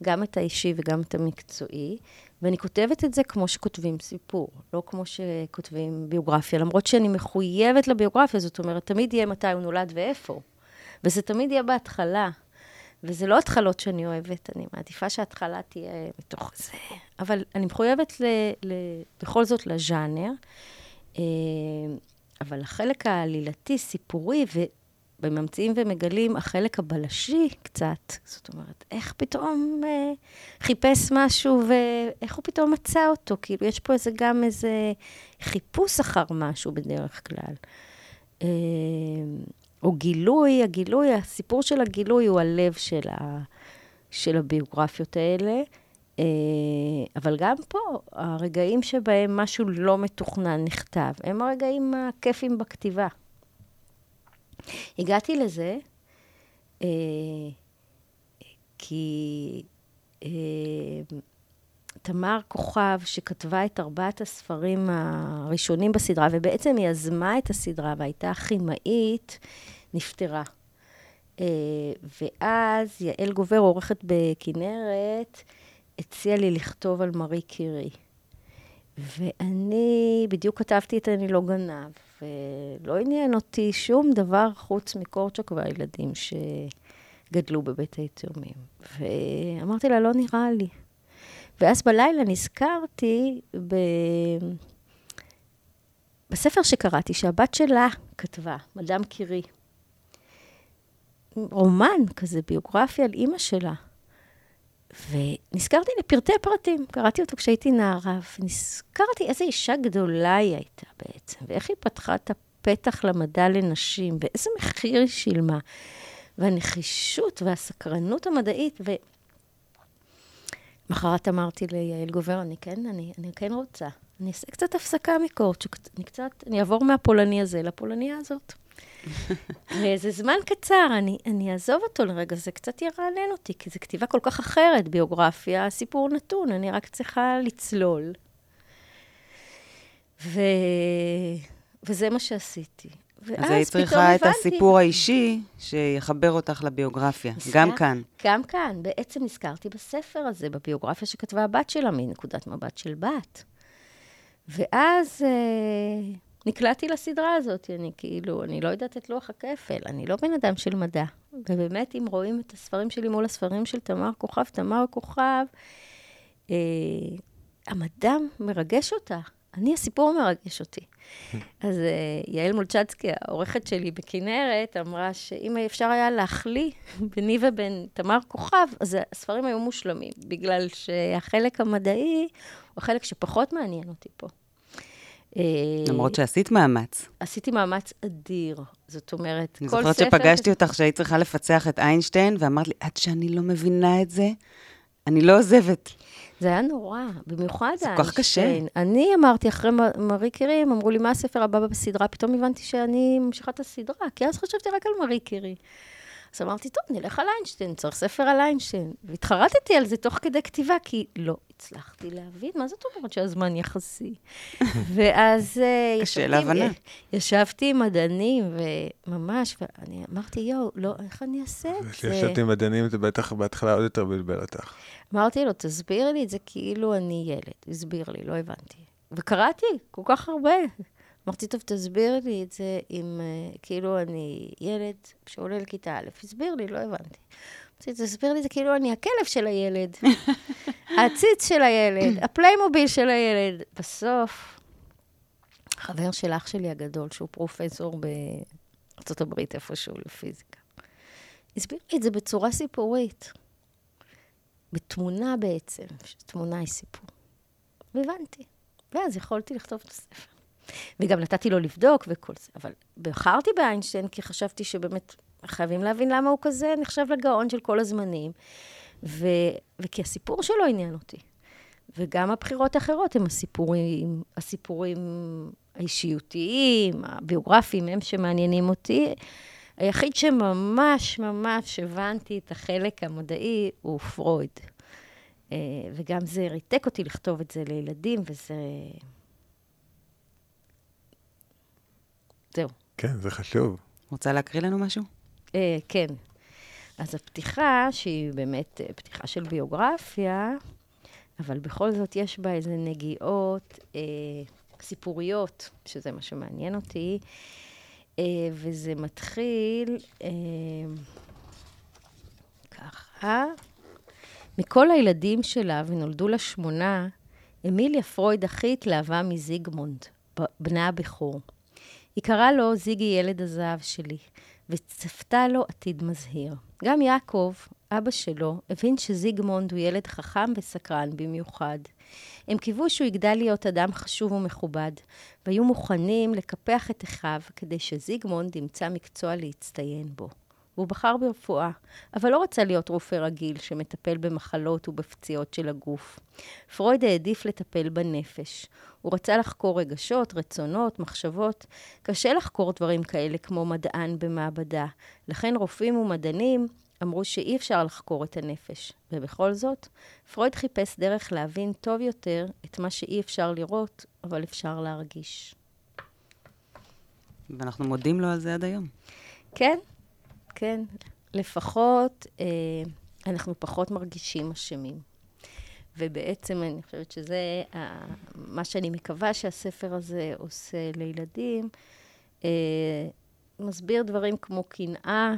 גם את האישי וגם את המקצועי, ואני כותבת את זה כמו שכותבים סיפור, לא כמו שכותבים ביוגרפיה, למרות שאני מחויבת לביוגרפיה, זאת אומרת, תמיד יהיה מתי הוא נולד ואיפה. וזה תמיד יהיה בהתחלה. וזה לא התחלות שאני אוהבת, אני מעדיפה שההתחלה תהיה מתוך זה. אבל אני מחויבת ל, ל, בכל זאת לז'אנר. אה, אבל החלק העלילתי, סיפורי, ובממציאים ומגלים, החלק הבלשי קצת, זאת אומרת, איך פתאום אה, חיפש משהו ואיך הוא פתאום מצא אותו? כאילו, יש פה איזה גם איזה חיפוש אחר משהו בדרך כלל. אה, או גילוי, הגילוי, הסיפור של הגילוי הוא הלב של, ה, של הביוגרפיות האלה. אה, אבל גם פה, הרגעים שבהם משהו לא מתוכנן נכתב, הם הרגעים הכיפים בכתיבה. הגעתי לזה אה, כי אה, תמר כוכב, שכתבה את ארבעת הספרים הראשונים בסדרה, ובעצם היא יזמה את הסדרה והייתה כימאית, נפטרה. ואז יעל גובר, עורכת בכנרת, הציע לי לכתוב על מארי קירי. ואני בדיוק כתבתי את אני לא גנב, ולא עניין אותי שום דבר חוץ מקורצ'וק והילדים שגדלו בבית היתומים. ואמרתי לה, לא נראה לי. ואז בלילה נזכרתי ב... בספר שקראתי, שהבת שלה כתבה, מדאם קירי. רומן כזה, ביוגרפיה על אימא שלה. ונזכרתי לפרטי פרטים, קראתי אותו כשהייתי נערה, ונזכרתי איזה אישה גדולה היא הייתה בעצם, ואיך היא פתחה את הפתח למדע לנשים, ואיזה מחיר היא שילמה, והנחישות והסקרנות המדעית, ו... מחרת אמרתי ליעל גובר, אני כן, אני, אני כן רוצה. אני אעשה קצת הפסקה מקורצ'וק, אני קצת, אני אעבור מהפולני הזה לפולניה הזאת. לאיזה זמן קצר, אני, אני אעזוב אותו לרגע, זה קצת ירענן אותי, כי זו כתיבה כל כך אחרת, ביוגרפיה, סיפור נתון, אני רק צריכה לצלול. ו... וזה מה שעשיתי. אז היית צריכה את הסיפור האישי שיחבר אותך לביוגרפיה, נזכר, גם כאן. גם כאן. בעצם נזכרתי בספר הזה, בביוגרפיה שכתבה הבת שלה, מנקודת מבט של בת. ואז... אה, נקלעתי לסדרה הזאת, אני כאילו, אני לא יודעת את לוח הכפל, אני לא בן אדם של מדע. ובאמת, אם רואים את הספרים שלי מול הספרים של תמר כוכב, תמר כוכב, אה, המדע מרגש אותה. אני, הסיפור מרגש אותי. אז אה, יעל מולצ'צקי, העורכת שלי בכנרת, אמרה שאם אפשר היה להחליא ביני ובין תמר כוכב, אז הספרים היו מושלמים, בגלל שהחלק המדעי הוא החלק שפחות מעניין אותי פה. אה, למרות שעשית מאמץ. עשיתי מאמץ אדיר. זאת אומרת, כל ספר... אני זוכרת שפגשתי אותך שהיית צריכה לפצח את איינשטיין, ואמרת לי, עד שאני לא מבינה את זה, אני לא עוזבת. זה היה נורא, במיוחד איינשטיין. זה כל כך קשה. אני אמרתי, אחרי מארי קירי, הם אמרו לי, מה הספר הבא בסדרה? פתאום הבנתי שאני ממשיכה את הסדרה, כי אז חשבתי רק על מארי קירי. אז אמרתי, טוב, נלך על איינשטיין, צריך ספר על איינשטיין. והתחרטתי על זה תוך כדי כתיבה, כי לא הצלחתי להבין, מה זאת אומרת שהזמן יחסי? ואז אה, להבנה. ישבתי עם מדענים, וממש, ואני אמרתי, יואו, לא, איך אני אעשה את זה? ישבתי עם מדענים, זה בטח בהתחלה עוד יותר בלבל אותך. אמרתי לו, תסביר לי את זה כאילו אני ילד. הסביר לי, לא הבנתי. וקראתי כל כך הרבה. אמרתי, טוב, תסביר לי את זה אם, uh, כאילו אני ילד שעולה לכיתה א', הסביר לי, לא הבנתי. אמרתי, תסביר לי את זה כאילו אני הכלב של הילד, העציץ של הילד, הפליימוביל של הילד. בסוף, חבר של אח שלי הגדול, שהוא פרופסור בארה"ב איפשהו לפיזיקה, הסביר לי את זה בצורה סיפורית. בתמונה בעצם, שתמונה היא סיפור. והבנתי. ואז יכולתי לכתוב את הספר. וגם נתתי לו לבדוק וכל זה. אבל בחרתי באיינשטיין כי חשבתי שבאמת חייבים להבין למה הוא כזה נחשב לגאון של כל הזמנים, ו... וכי הסיפור שלו עניין אותי. וגם הבחירות האחרות הם הסיפורים, הסיפורים האישיותיים, הביוגרפיים, הם שמעניינים אותי. היחיד שממש ממש הבנתי את החלק המדעי הוא פרויד. אה, וגם זה ריתק אותי לכתוב את זה לילדים, וזה... זהו. כן, זה חשוב. רוצה להקריא לנו משהו? אה, כן. אז הפתיחה, שהיא באמת אה, פתיחה של ביוגרפיה, אבל בכל זאת יש בה איזה נגיעות אה, סיפוריות, שזה מה שמעניין אותי, אה, וזה מתחיל אה, ככה. מכל הילדים שלה, ונולדו לה שמונה, אמיליה פרויד הכי התלהבה מזיגמונד, בנה הבכור. היא קראה לו זיגי ילד הזהב שלי, וצפתה לו עתיד מזהיר. גם יעקב, אבא שלו, הבין שזיגמונד הוא ילד חכם וסקרן במיוחד. הם קיוו שהוא יגדל להיות אדם חשוב ומכובד, והיו מוכנים לקפח את אחיו כדי שזיגמונד ימצא מקצוע להצטיין בו. והוא בחר ברפואה, אבל לא רצה להיות רופא רגיל שמטפל במחלות ובפציעות של הגוף. פרויד העדיף לטפל בנפש. הוא רצה לחקור רגשות, רצונות, מחשבות. קשה לחקור דברים כאלה כמו מדען במעבדה. לכן רופאים ומדענים אמרו שאי אפשר לחקור את הנפש. ובכל זאת, פרויד חיפש דרך להבין טוב יותר את מה שאי אפשר לראות, אבל אפשר להרגיש. ואנחנו מודים לו על זה עד היום. כן, כן. לפחות אה, אנחנו פחות מרגישים אשמים. ובעצם אני חושבת שזה אה, מה שאני מקווה שהספר הזה עושה לילדים. אה, מסביר דברים כמו קנאה,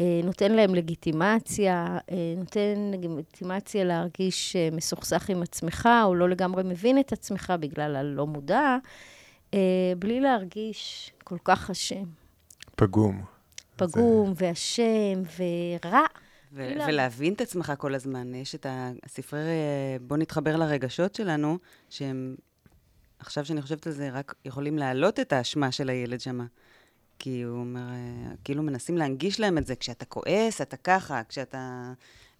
אה, נותן להם לגיטימציה, אה, נותן לגיטימציה להרגיש אה, מסוכסך עם עצמך, או לא לגמרי מבין את עצמך בגלל הלא מודע, אה, בלי להרגיש כל כך אשם. פגום. פגום ואשם ורע. ו- לא. ולהבין את עצמך כל הזמן. יש את הספרי, אה, בוא נתחבר לרגשות שלנו, שהם, עכשיו שאני חושבת על זה, רק יכולים להעלות את האשמה של הילד שם. כי הוא אומר, אה, כאילו מנסים להנגיש להם את זה, כשאתה כועס, אתה ככה, כשאתה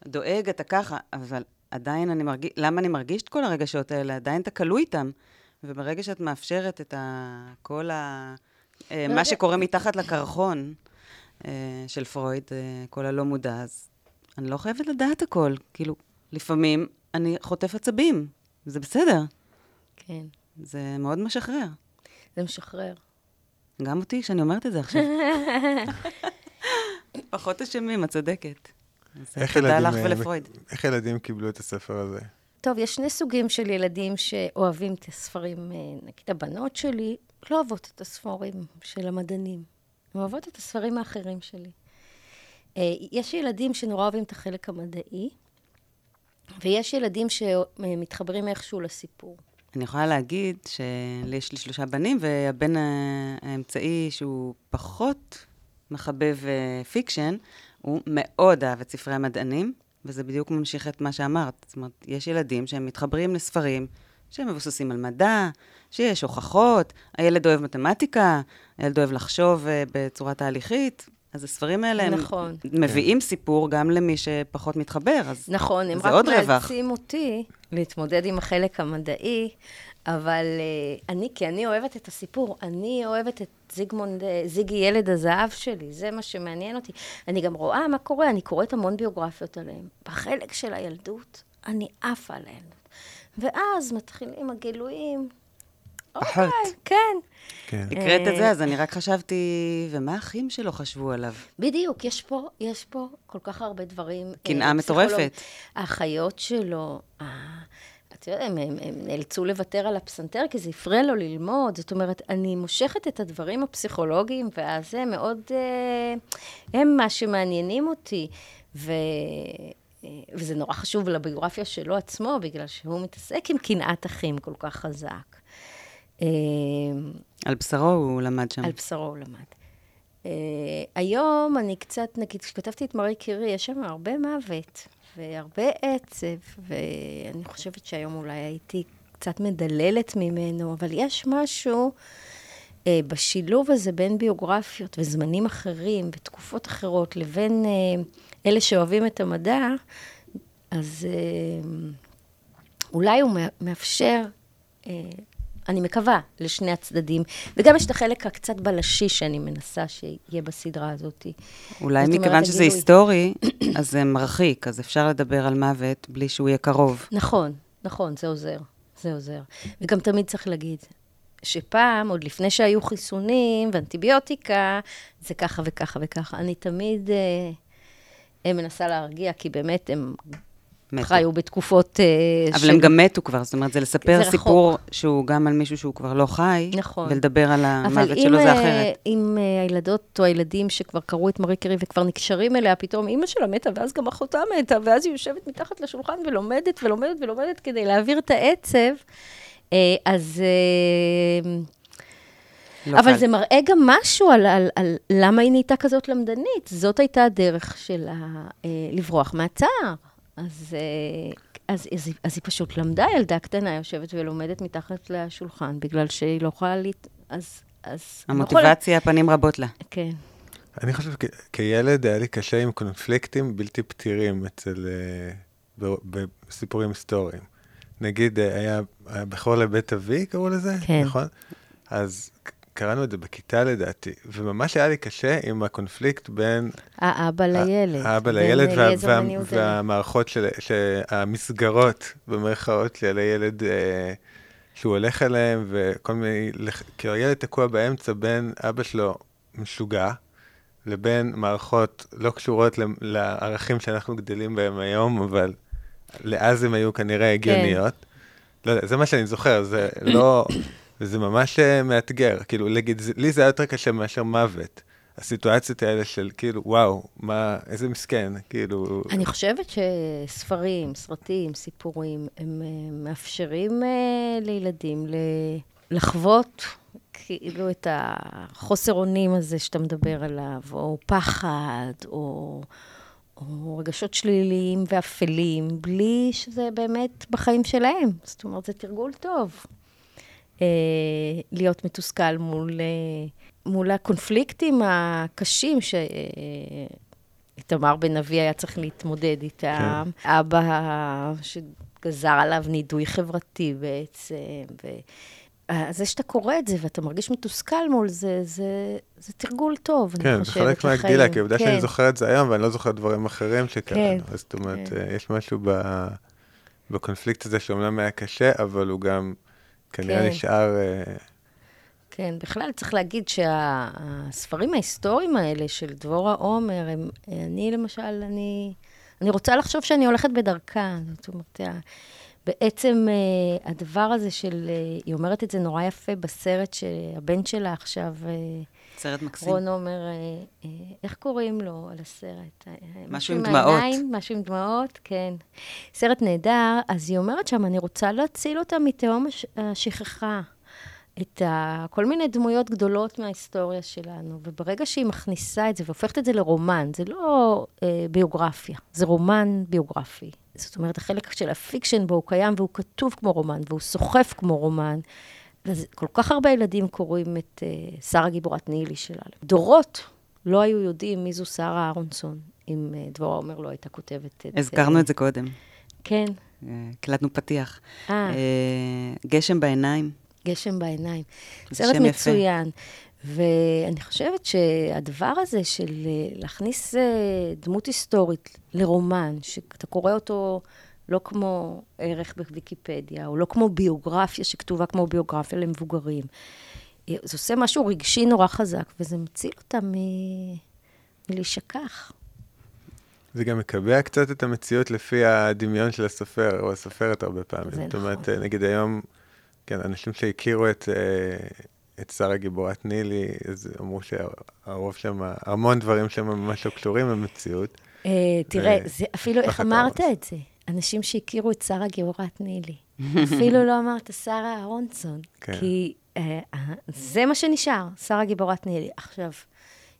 דואג, אתה ככה, אבל עדיין אני מרגיש, למה אני מרגיש את כל הרגשות האלה? עדיין אתה כלוא איתם. וברגע שאת מאפשרת את ה... כל ה... אה, מה ברגע- שקורה מתחת לקרחון של פרויד, אה, כל הלא מודע, אז אני לא חייבת לדעת הכל. כאילו, לפעמים אני חוטף עצבים, זה בסדר. כן, זה מאוד משחרר. זה משחרר. גם אותי, כשאני אומרת את זה עכשיו. פחות אשמים, את צודקת. תודה ילדים, לך אה, ולפרויד. איך ילדים קיבלו את הספר הזה? טוב, יש שני סוגים של ילדים שאוהבים את הספרים. אה, נגיד, הבנות שלי לא אוהבות את הספרים של המדענים. הן אוהבות את הספרים האחרים שלי. אה, יש ילדים שנורא אוהבים את החלק המדעי, ויש ילדים שמתחברים איכשהו לסיפור. אני יכולה להגיד שיש לי שלושה בנים, והבן האמצעי, שהוא פחות מחבב אה, fiction, הוא מאוד אהב את ספרי המדענים, וזה בדיוק ממשיך את מה שאמרת. זאת אומרת, יש ילדים שהם מתחברים לספרים שהם מבוססים על מדע, שיש הוכחות, הילד אוהב מתמטיקה, הילד אוהב לחשוב אה, בצורה תהליכית. אז הספרים האלה, הם נכון. מביאים סיפור גם למי שפחות מתחבר, אז נכון, הם זה רק עוד רווח. מאלצים אותי להתמודד עם החלק המדעי, אבל uh, אני, כי אני אוהבת את הסיפור, אני אוהבת את זיגמונד, אה, זיגי ילד הזהב שלי, זה מה שמעניין אותי. אני גם רואה מה קורה, אני קוראת המון ביוגרפיות עליהם. בחלק של הילדות, אני עפה על הילדות. ואז מתחילים הגילויים. פחות. אוקיי, כן. כן. הקראת את אה, זה, אז אני רק חשבתי, ומה האחים שלו חשבו עליו? בדיוק, יש פה, יש פה כל כך הרבה דברים. אה, קנאה מטורפת. האחיות שלו, אה, אתה יודע, הם, הם, הם נאלצו לוותר על הפסנתר כי זה הפריע לו ללמוד. זאת אומרת, אני מושכת את הדברים הפסיכולוגיים, ואז זה מאוד, אה, הם מה שמעניינים אותי. ו... אה, וזה נורא חשוב לביוגרפיה שלו עצמו, בגלל שהוא מתעסק עם קנאת אחים כל כך חזק. אה, על בשרו הוא למד שם. על בשרו הוא למד. Uh, היום אני קצת, נגיד, כשכתבתי את מרי קירי, יש שם הרבה מוות והרבה עצב, ואני חושבת שהיום אולי הייתי קצת מדללת ממנו, אבל יש משהו uh, בשילוב הזה בין ביוגרפיות וזמנים אחרים ותקופות אחרות לבין uh, אלה שאוהבים את המדע, אז uh, אולי הוא מא- מאפשר... Uh, אני מקווה, לשני הצדדים. וגם יש את החלק הקצת בלשי שאני מנסה שיהיה בסדרה הזאת. אולי זאת אומרת, מכיוון שזה הגילוי. היסטורי, אז זה מרחיק, אז אפשר לדבר על מוות בלי שהוא יהיה קרוב. נכון, נכון, זה עוזר. זה עוזר. וגם תמיד צריך להגיד שפעם, עוד לפני שהיו חיסונים ואנטיביוטיקה, זה ככה וככה וככה. אני תמיד אה, מנסה להרגיע, כי באמת הם מתו. חיו בתקופות... אה, אבל של... הם גם מתו כבר, זאת אומרת, זה לספר זה סיפור רחוק. שהוא גם על מישהו שהוא כבר לא חי, נכון. ולדבר על המוות שלו זה אחרת. אבל אם אה, הילדות או הילדים שכבר קראו את מארי קרי וכבר נקשרים אליה, פתאום אימא שלה מתה, ואז גם אחותה מתה, ואז היא יושבת מתחת לשולחן ולומדת ולומדת ולומדת כדי להעביר את העצב, אה, אז... לא אבל קל. זה מראה גם משהו על, על, על למה היא נהייתה כזאת למדנית. זאת הייתה הדרך שלה לברוח מהצער. אז, אה, אז, אז, אז היא פשוט למדה, ילדה קטנה יושבת ולומדת מתחת לשולחן, בגלל שהיא לא יכולה ל... אז... אז המוטיבציה, לא יכולה... פנים רבות לה. כן. אני חושב כילד היה לי קשה עם קונפליקטים בלתי פתירים אצל... אה, בסיפורים היסטוריים. נגיד, אה, היה, היה בכור לבית אבי, קראו לזה, כן. נכון? אז קראנו את זה בכיתה לדעתי, וממש היה לי קשה עם הקונפליקט בין... האבא לילד. האבא לילד וה, וה, והמערכות של, המסגרות, במרכאות, של הילד אה, שהוא הולך אליהם, וכל מיני... כי הילד תקוע באמצע בין אבא שלו משוגע, לבין מערכות לא קשורות לערכים שאנחנו גדלים בהם היום, אבל לאז הם היו כנראה הגיוניות. כן. לא יודע, זה מה שאני זוכר, זה לא... וזה ממש אה, מאתגר, כאילו, לגיד, לי זה היה יותר קשה מאשר מוות. הסיטואציות האלה של כאילו, וואו, מה, איזה מסכן, כאילו... אני חושבת שספרים, סרטים, סיפורים, הם אה, מאפשרים uh, לילדים לחוות כאילו את החוסר אונים הזה שאתה מדבר עליו, או פחד, או, או רגשות שליליים ואפלים, בלי שזה באמת בחיים שלהם. זאת אומרת, זה תרגול טוב. אה, להיות מתוסכל מול, אה, מול הקונפליקטים הקשים שאיתמר בן אבי היה צריך להתמודד איתם. כן. אבא שגזר עליו נידוי חברתי בעצם, זה שאתה קורא את זה ואתה מרגיש מתוסכל מול זה, זה, זה תרגול טוב, כן, אני חושבת, לחיים. כן, זה חלק מהגדילה, כי עובדה כן. שאני זוכר את זה היום, ואני לא זוכר דברים אחרים שקראנו. כן. אז זאת אומרת, כן. יש משהו ב, בקונפליקט הזה שאומנם היה קשה, אבל הוא גם כנראה כן. נשאר... אה, כן, בכלל צריך להגיד שהספרים ההיסטוריים האלה של דבורה עומר, הם, אני למשל, אני, אני רוצה לחשוב שאני הולכת בדרכה. זאת אומרת, בעצם אה, הדבר הזה של, אה, היא אומרת את זה נורא יפה בסרט שהבן שלה עכשיו... סרט מקסים. רון אומר, איך קוראים לו על הסרט? משהו עם דמעות. משהו עם דמעות, כן. סרט נהדר, אז היא אומרת שם, אני רוצה להציל אותה מתהום השכחה. את ה... כל מיני דמויות גדולות מההיסטוריה שלנו, וברגע שהיא מכניסה את זה והופכת את זה לרומן, זה לא אה, ביוגרפיה, זה רומן ביוגרפי. זאת אומרת, החלק של ה fiction בו הוא קיים והוא כתוב כמו רומן, והוא סוחף כמו רומן. אז כל כך הרבה ילדים קוראים את uh, שרה גיבורת נילי שלה. דורות לא היו יודעים מי זו שרה אהרונסון, אם uh, דבורה עומר לא הייתה כותבת את זה. הזכרנו את זה קודם. כן. הקלטנו פתיח. אה. גשם בעיניים. גשם בעיניים. סרט מצוין. ואני חושבת שהדבר הזה של להכניס דמות היסטורית לרומן, שאתה קורא אותו לא כמו ערך בוויקיפדיה, או לא כמו ביוגרפיה שכתובה כמו ביוגרפיה למבוגרים. זה עושה משהו רגשי נורא חזק, וזה מציל אותה מ... מלהישכח. זה גם מקבע קצת את המציאות לפי הדמיון של הסופר, או הסופרת הרבה פעמים. זאת אומרת, נכון. נגיד היום, כן, אנשים שהכירו את, אה, את שרה גיבורת נילי, אז אמרו שהרוב שם, המון דברים שם ממש לא קשורים למציאות. אה, תראה, זה אפילו איך אמרת את זה. אנשים שהכירו את שרה גיבורת נילי. אפילו לא אמרת שרה אהרונסון, כן. כי אה, אה, זה מה שנשאר, שרה גיבורת נילי. עכשיו,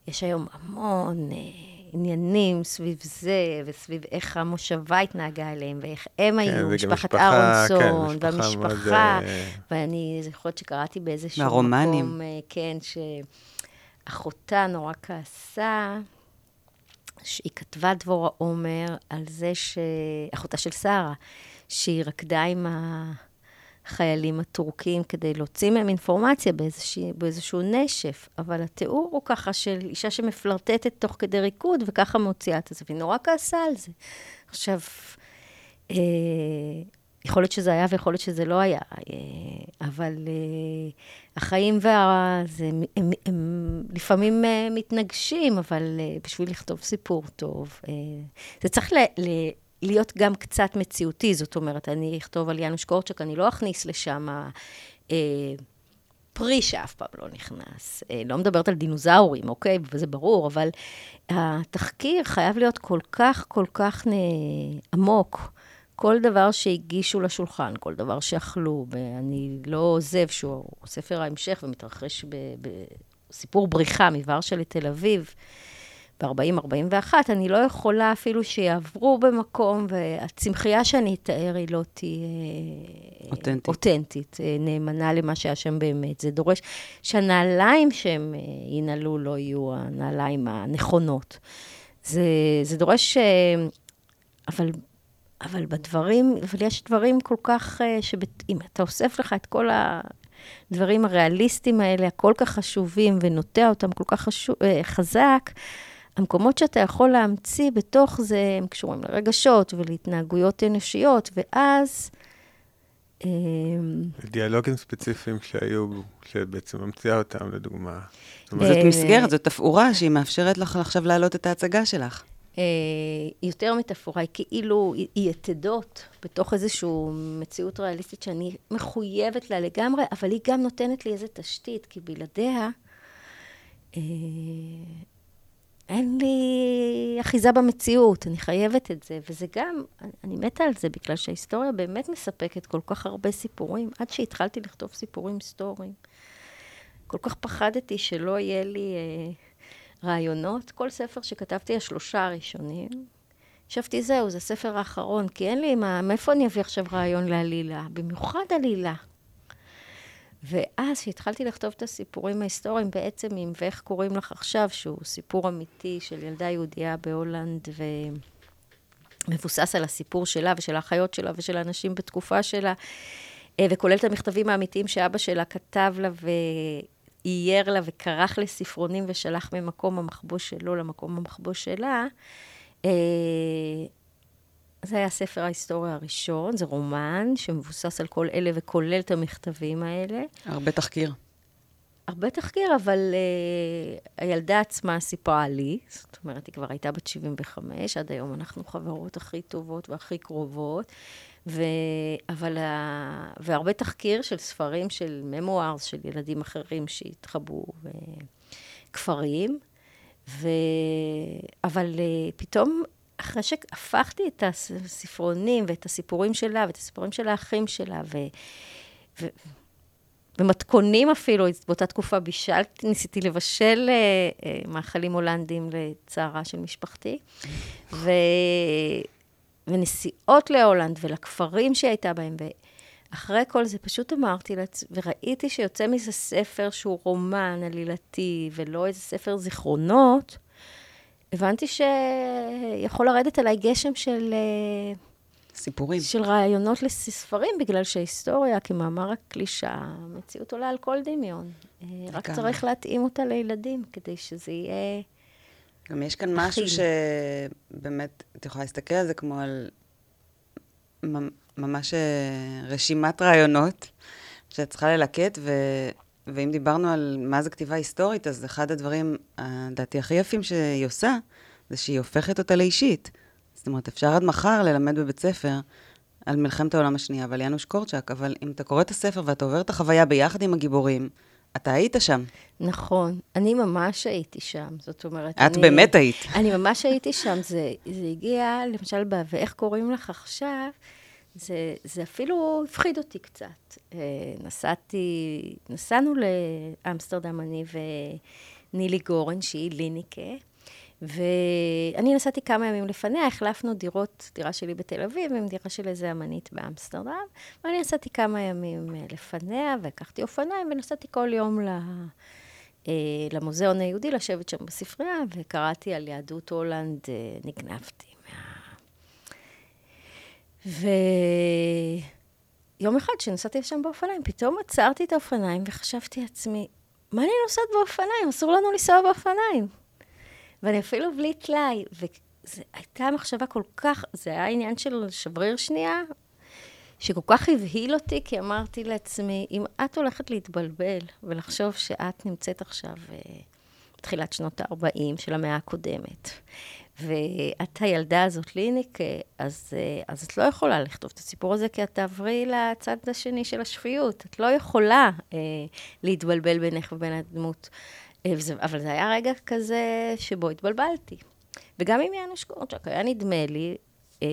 יש היום המון אה, עניינים סביב זה, וסביב איך המושבה התנהגה אליהם, ואיך הם כן, היו, משפחת אהרונסון, כן, והמשפחה, אה... ואני זוכרת שקראתי באיזשהו מהרומנים. מקום, אה, כן, שאחותה נורא כעסה. שהיא כתבה דבורה עומר על זה ש... אחותה של שרה, שהיא רקדה עם החיילים הטורקים כדי להוציא מהם אינפורמציה באיזשה... באיזשהו נשף, אבל התיאור הוא ככה של אישה שמפלרטטת תוך כדי ריקוד, וככה מוציאה את זה, והיא נורא כעסה על זה. עכשיו, אה, יכול להיות שזה היה ויכול להיות שזה לא היה, אה, אבל אה, החיים וה... זה, הם, הם, הם לפעמים אה, מתנגשים, אבל בשביל לכתוב סיפור טוב, זה צריך ל, ל, להיות גם קצת מציאותי, זאת אומרת, אני אכתוב על יאנוש קורצ'ק, אני לא אכניס לשם אה, פרי שאף פעם לא נכנס. אה, לא מדברת על דינוזאורים, אוקיי? וזה ברור, אבל התחקיר חייב להיות כל כך, כל כך נ... עמוק. כל דבר שהגישו לשולחן, כל דבר שאכלו, ואני לא עוזב שהוא ספר ההמשך ומתרחש בסיפור בריחה מוורשה לתל אביב. ב-40-41, אני לא יכולה אפילו שיעברו במקום, והצמחייה שאני אתאר היא לא תהיה... אותנטית. אותנטית, אה, נאמנה למה שהיה שם באמת. זה דורש שהנעליים שהם אה, ינעלו לא יהיו הנעליים הנכונות. זה, זה דורש... אה, אבל אבל בדברים, אבל יש דברים כל כך, שאם אתה אוסף לך את כל הדברים הריאליסטיים האלה, הכל כך חשובים, ונוטע אותם כל כך חשוב, חזק, המקומות שאתה יכול להמציא בתוך זה, הם קשורים לרגשות ולהתנהגויות אנושיות, ואז... אמ, דיאלוגים ספציפיים שהיו, שבעצם ממציאה אותם, לדוגמה. זאת אה, מסגרת, זאת תפאורה שהיא מאפשרת לך עכשיו להעלות את ההצגה שלך. אה, יותר מתפאורה, היא כאילו, היא יתדות בתוך איזושהי מציאות ריאליסטית שאני מחויבת לה לגמרי, אבל היא גם נותנת לי איזו תשתית, כי בלעדיה... אין לי אחיזה במציאות, אני חייבת את זה. וזה גם, אני מתה על זה, בגלל שההיסטוריה באמת מספקת כל כך הרבה סיפורים. עד שהתחלתי לכתוב סיפורים היסטוריים, כל כך פחדתי שלא יהיה לי אה, רעיונות. כל ספר שכתבתי, השלושה הראשונים, חשבתי, זהו, זה הספר האחרון, כי אין לי, מה, מאיפה אני אביא עכשיו רעיון לעלילה? במיוחד עלילה. ואז כשהתחלתי לכתוב את הסיפורים ההיסטוריים, בעצם עם ואיך קוראים לך עכשיו, שהוא סיפור אמיתי של ילדה יהודייה בהולנד, ומבוסס על הסיפור שלה ושל האחיות שלה ושל האנשים בתקופה שלה, אה, וכולל את המכתבים האמיתיים שאבא שלה כתב לה ואייר לה וכרך לספרונים ושלח ממקום המחבוש שלו למקום המחבוש שלה. אה, זה היה ספר ההיסטוריה הראשון, זה רומן שמבוסס על כל אלה וכולל את המכתבים האלה. הרבה תחקיר. הרבה תחקיר, אבל uh, הילדה עצמה סיפרה לי, זאת אומרת, היא כבר הייתה בת 75, עד היום אנחנו חברות הכי טובות והכי קרובות, ו... אבל, uh, והרבה תחקיר של ספרים של ממוארס, של ילדים אחרים שהתחבאו בכפרים, ו... אבל uh, פתאום אחרי שהפכתי את הספרונים ואת הסיפורים שלה ואת הסיפורים של האחים שלה, ו... ו... במתכונים אפילו, באותה תקופה בישלתי, ניסיתי לבשל אה, אה, מאכלים הולנדים לצערה של משפחתי. ו... ונסיעות להולנד ולכפרים שהיא הייתה בהם. ואחרי כל זה פשוט אמרתי לעצמי, וראיתי שיוצא מזה ספר שהוא רומן עלילתי, ולא איזה ספר זיכרונות, הבנתי שיכול לרדת עליי גשם של... אה, סיפורים. של רעיונות לספרים, בגלל שההיסטוריה, כמאמר הקלישה, המציאות עולה על כל דמיון. אה, רק צריך להתאים אותה לילדים, כדי שזה יהיה... גם יש כאן משהו שבאמת, את יכולה להסתכל על זה כמו על ממש אה, רשימת רעיונות שאת צריכה ללקט, ו... ואם דיברנו על מה זה כתיבה היסטורית, אז אחד הדברים, לדעתי, הכי יפים שהיא עושה, זה שהיא הופכת אותה לאישית. זאת אומרת, אפשר עד מחר ללמד בבית ספר על מלחמת העולם השנייה ועל יאנוש קורצ'אק, אבל אם אתה קורא את הספר ואתה עובר את החוויה ביחד עם הגיבורים, אתה היית שם. נכון, אני ממש הייתי שם, זאת אומרת... את אני, באמת היית. אני ממש הייתי שם, זה, זה הגיע, למשל, ואיך קוראים לך עכשיו, זה, זה אפילו הפחיד אותי קצת. אה, נסעתי, נסענו לאמסטרדם, אני ונילי גורן, שהיא ליניקה, ואני נסעתי כמה ימים לפניה, החלפנו דירות, דירה שלי בתל אביב עם דירה של איזה אמנית באמסטרדם, ואני נסעתי כמה ימים אה, לפניה, והקחתי אופניים, ונסעתי כל יום ל... אה, למוזיאון היהודי, לשבת שם בספרייה, וקראתי על יהדות הולנד, נגנבתי ויום אחד, כשנסעתי לשם באופניים, פתאום עצרתי את האופניים וחשבתי לעצמי, מה אני נוסעת באופניים? אסור לנו לנסוע באופניים. ואני אפילו בלי טלאי. וזו הייתה מחשבה כל כך, זה היה עניין של שבריר שנייה, שכל כך הבהיל אותי, כי אמרתי לעצמי, אם את הולכת להתבלבל ולחשוב שאת נמצאת עכשיו אה, בתחילת שנות ה-40 של המאה הקודמת, ואת הילדה הזאת, ליניק, אז, אה, אז את לא יכולה לכתוב את הסיפור הזה, כי את תעברי לצד השני של השפיות. את לא יכולה אה, להתבלבל בינך ובין הדמות. אה, וזה, אבל זה היה רגע כזה שבו התבלבלתי. וגם עם יאנוש קורצ'אק, היה נדמה לי אה,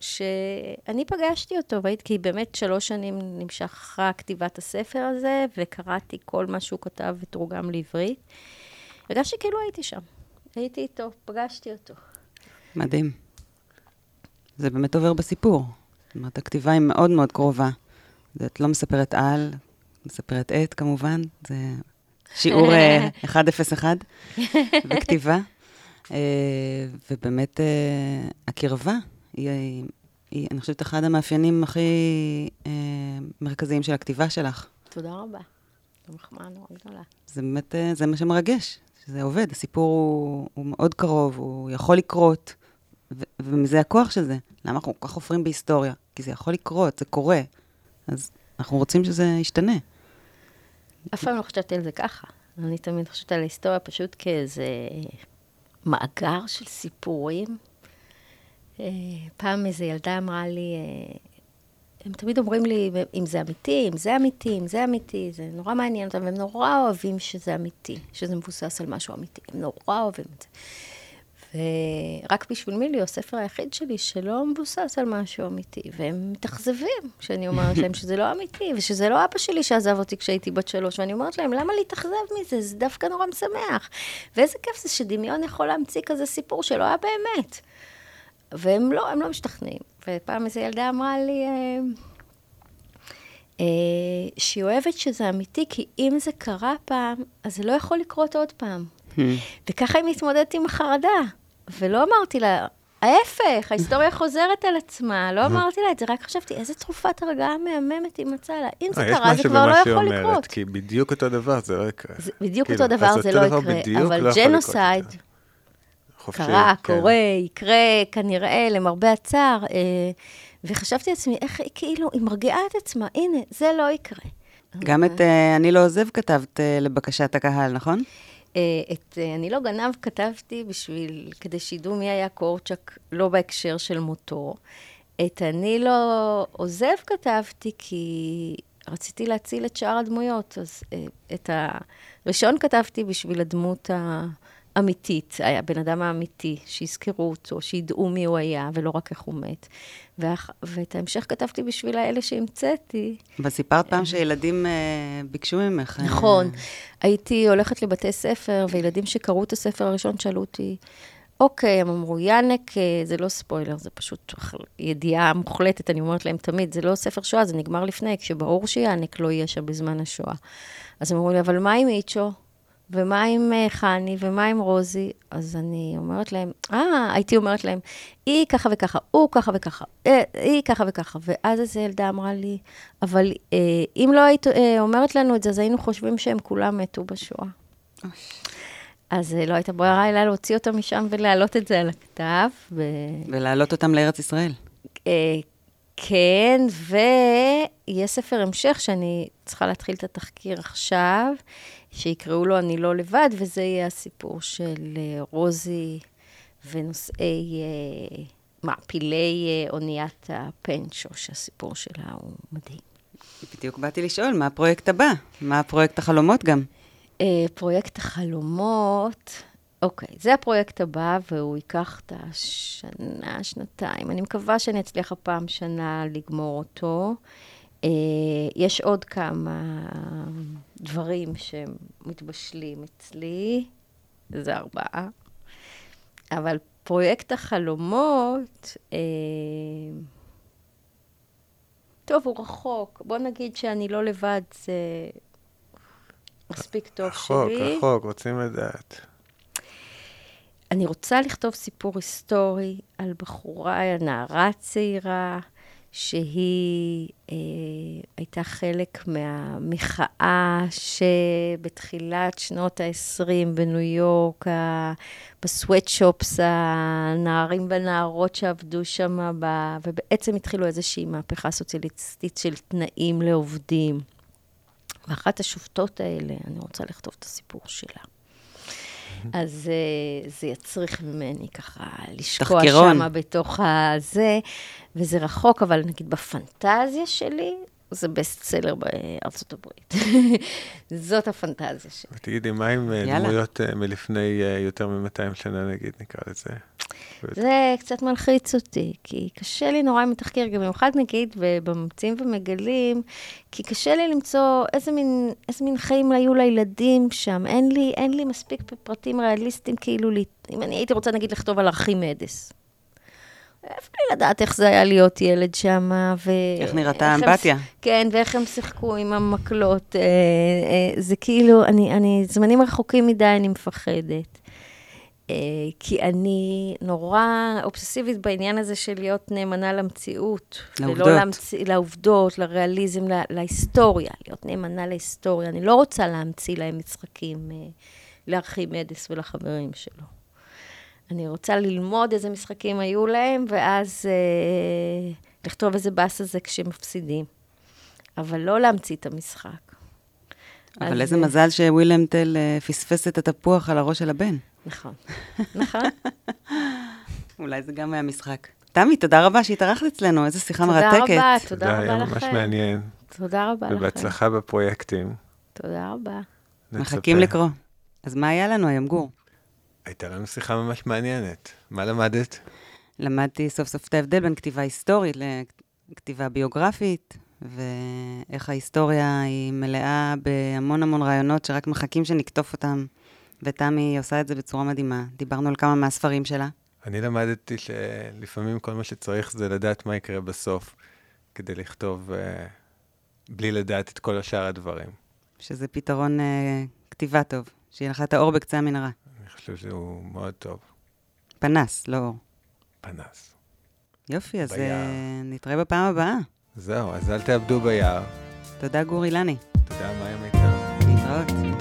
שאני פגשתי אותו, והייתי, כי באמת שלוש שנים נמשכה כתיבת הספר הזה, וקראתי כל מה שהוא כתב ותורגם לעברית. הרגשתי כאילו הייתי שם. הייתי איתו, פגשתי אותו. מדהים. זה באמת עובר בסיפור. זאת אומרת, הכתיבה היא מאוד מאוד קרובה. את לא מספרת על, מספרת את, כמובן. זה שיעור 101 בכתיבה. אה, ובאמת, אה, הקרבה היא, היא, אני חושבת, אחד המאפיינים הכי אה, מרכזיים של הכתיבה שלך. תודה רבה. זו מחמאה נורא גדולה. זה באמת, זה מה שמרגש, שזה עובד. הסיפור הוא, הוא מאוד קרוב, הוא יכול לקרות, ו- ומזה הכוח של זה. למה אנחנו כל כך חופרים בהיסטוריה? כי זה יכול לקרות, זה קורה. אז אנחנו רוצים שזה ישתנה. אף פעם לא חשבתי על זה ככה. אני תמיד חושבת על ההיסטוריה פשוט כאיזה מאגר של סיפורים. אה, פעם איזו ילדה אמרה לי, אה, הם תמיד אומרים לי אם זה אמיתי, אם זה אמיתי, אם זה אמיתי, זה נורא מעניין אותם, והם נורא אוהבים שזה אמיתי, שזה מבוסס על משהו אמיתי, הם נורא אוהבים את זה. ורק בשביל מילי, הספר היחיד שלי שלא מבוסס על משהו אמיתי, והם מתאכזבים שאני אומרת להם שזה לא אמיתי, ושזה לא אבא שלי שעזב אותי כשהייתי בת שלוש, ואני אומרת להם, למה להתאכזב מזה? זה דווקא נורא משמח. ואיזה כיף זה שדמיון יכול להמציא כזה סיפור שלא היה באמת. והם לא, הם לא משתכנעים. ופעם איזו ילדה אמרה לי, אה, אה, שהיא אוהבת שזה אמיתי, כי אם זה קרה פעם, אז זה לא יכול לקרות עוד פעם. Hmm. וככה היא מתמודדת עם החרדה. ולא אמרתי לה, ההפך, ההיסטוריה חוזרת על עצמה. לא אמרתי לה את זה, רק חשבתי, איזה תרופת הרגעה מהממת היא מצאה לה. אם זה אה, קרה, זה כבר לא יכול לקרות. כי בדיוק אותו דבר זה לא יקרה. בדיוק אותו דבר זה לא יקרה, אבל ג'נוסייד קרה, כן. קורה, יקרה, כנראה, למרבה הצער. אה, וחשבתי לעצמי, איך היא כאילו, היא מרגיעה את עצמה, הנה, זה לא יקרה. גם את אה, אני לא עוזב כתבת לבקשת הקהל, נכון? אה, את אה, אני לא גנב כתבתי בשביל, כדי שידעו מי היה קורצ'אק, לא בהקשר של מותו. את אני לא עוזב כתבתי כי רציתי להציל את שאר הדמויות. אז אה, את הראשון כתבתי בשביל הדמות האמיתית, הבן אדם האמיתי, שיזכרו אותו, שידעו מי הוא היה, ולא רק איך הוא מת. ואח... ואת ההמשך כתבתי בשביל האלה שהמצאתי. וסיפרת פעם שילדים uh, ביקשו ממך. נכון. Uh... הייתי הולכת לבתי ספר, וילדים שקראו את הספר הראשון שאלו אותי, אוקיי, הם אמרו, יאנק, זה לא ספוילר, זה פשוט ידיעה מוחלטת, אני אומרת להם תמיד, זה לא ספר שואה, זה נגמר לפני, כשברור שיאנק לא יהיה שם בזמן השואה. אז הם אמרו לי, אבל מה עם איצ'ו? ומה עם אה, חני, ומה עם רוזי? אז אני אומרת להם, אה, הייתי אומרת להם, היא ככה וככה, הוא ככה וככה, אה, היא ככה וככה. ואז איזו ילדה אמרה לי, אבל אה, אם לא היית אה, אומרת לנו את זה, אז היינו חושבים שהם כולם מתו בשואה. אז אה, לא הייתה ברירה אלא להוציא אותם משם ולהעלות את זה על הכתב. ו... ולהעלות אותם לארץ ישראל. אה, כן, ויש ספר המשך שאני צריכה להתחיל את התחקיר עכשיו. שיקראו לו אני לא לבד, וזה יהיה הסיפור של אה, רוזי ונושאי אה, מעפילי אה, אוניית הפנצ'ו, שהסיפור שלה הוא מדהים. בדיוק באתי לשאול, מה הפרויקט הבא? מה הפרויקט החלומות גם? פרויקט החלומות, אוקיי, זה הפרויקט הבא, והוא ייקח את השנה, שנתיים. אני מקווה שאני אצליח הפעם שנה לגמור אותו. אה, יש עוד כמה דברים שמתבשלים אצלי, זה ארבעה, אבל פרויקט החלומות, אה, טוב, הוא רחוק. בוא נגיד שאני לא לבד, זה מספיק טוב רחוק, שלי. רחוק, רחוק, רוצים לדעת. אני רוצה לכתוב סיפור היסטורי על בחורה, נערה צעירה, שהיא אה, הייתה חלק מהמחאה שבתחילת שנות ה-20 בניו יורק, בסוואטשופס, הנערים והנערות שעבדו שם, ובעצם התחילו איזושהי מהפכה סוציאליסטית של תנאים לעובדים. ואחת השופטות האלה, אני רוצה לכתוב את הסיפור שלה. אז uh, זה יצריך ממני ככה לשקוע שם בתוך הזה, וזה רחוק, אבל נגיד בפנטזיה שלי, זה בסט סלר בארצות הברית. זאת הפנטזיה שלי. ותגידי, מה עם אה, דמויות uh, מלפני uh, יותר מ-200 שנה, נגיד, נקרא לזה? זה קצת מלחיץ אותי, כי קשה לי נורא עם התחקיר, גם במיוחד נגיד בממציאים ומגלים, כי קשה לי למצוא איזה מין, איזה מין חיים היו לילדים שם. אין לי, אין לי מספיק פרטים ריאליסטיים, כאילו, אם אני הייתי רוצה נגיד לכתוב על ארכימדס. איפה לי לדעת איך זה היה להיות ילד שם, ו... איך נראתה האמבטיה. כן, ואיך הם שיחקו עם המקלות. אה, אה, זה כאילו, אני, אני, זמנים רחוקים מדי, אני מפחדת. אה, כי אני נורא אובססיבית בעניין הזה של להיות נאמנה למציאות. לעובדות. להמציא, לעובדות, לריאליזם, לה, להיסטוריה, להיות נאמנה להיסטוריה. אני לא רוצה להמציא להם משחקים אה, לארכימדס ולחברים שלו. אני רוצה ללמוד איזה משחקים היו להם, ואז אה, לכתוב איזה באס הזה כשהם מפסידים. אבל לא להמציא את המשחק. אבל אז... איזה מזל שווילם טל פספס את התפוח על הראש של הבן. נכון, נכון. אולי זה גם היה משחק. תמי, תודה רבה שהתארחת אצלנו, איזו שיחה תודה מרתקת. תודה רבה, תודה רבה לכם. היה ממש מעניין. תודה רבה לכם. ובהצלחה בפרויקטים. תודה רבה. מחכים לקרוא. אז מה היה לנו היום, גור? הייתה לנו שיחה ממש מעניינת. מה למדת? למדתי סוף סוף את ההבדל בין כתיבה היסטורית לכתיבה ביוגרפית, ואיך ההיסטוריה היא מלאה בהמון המון רעיונות שרק מחכים שנקטוף אותם ותמי עושה את זה בצורה מדהימה. דיברנו על כמה מהספרים שלה. אני למדתי שלפעמים כל מה שצריך זה לדעת מה יקרה בסוף, כדי לכתוב uh, בלי לדעת את כל השאר הדברים. שזה פתרון uh, כתיבה טוב, שיהיה לך את האור בקצה המנהרה. חושב שהוא מאוד טוב. פנס, לא אור. פנס. יופי, אז אה, ביה. נתראה בפעם הבאה. זהו, אז אל תאבדו ביער. תודה, גור אילני. תודה, מאיה מיטב. להתראות.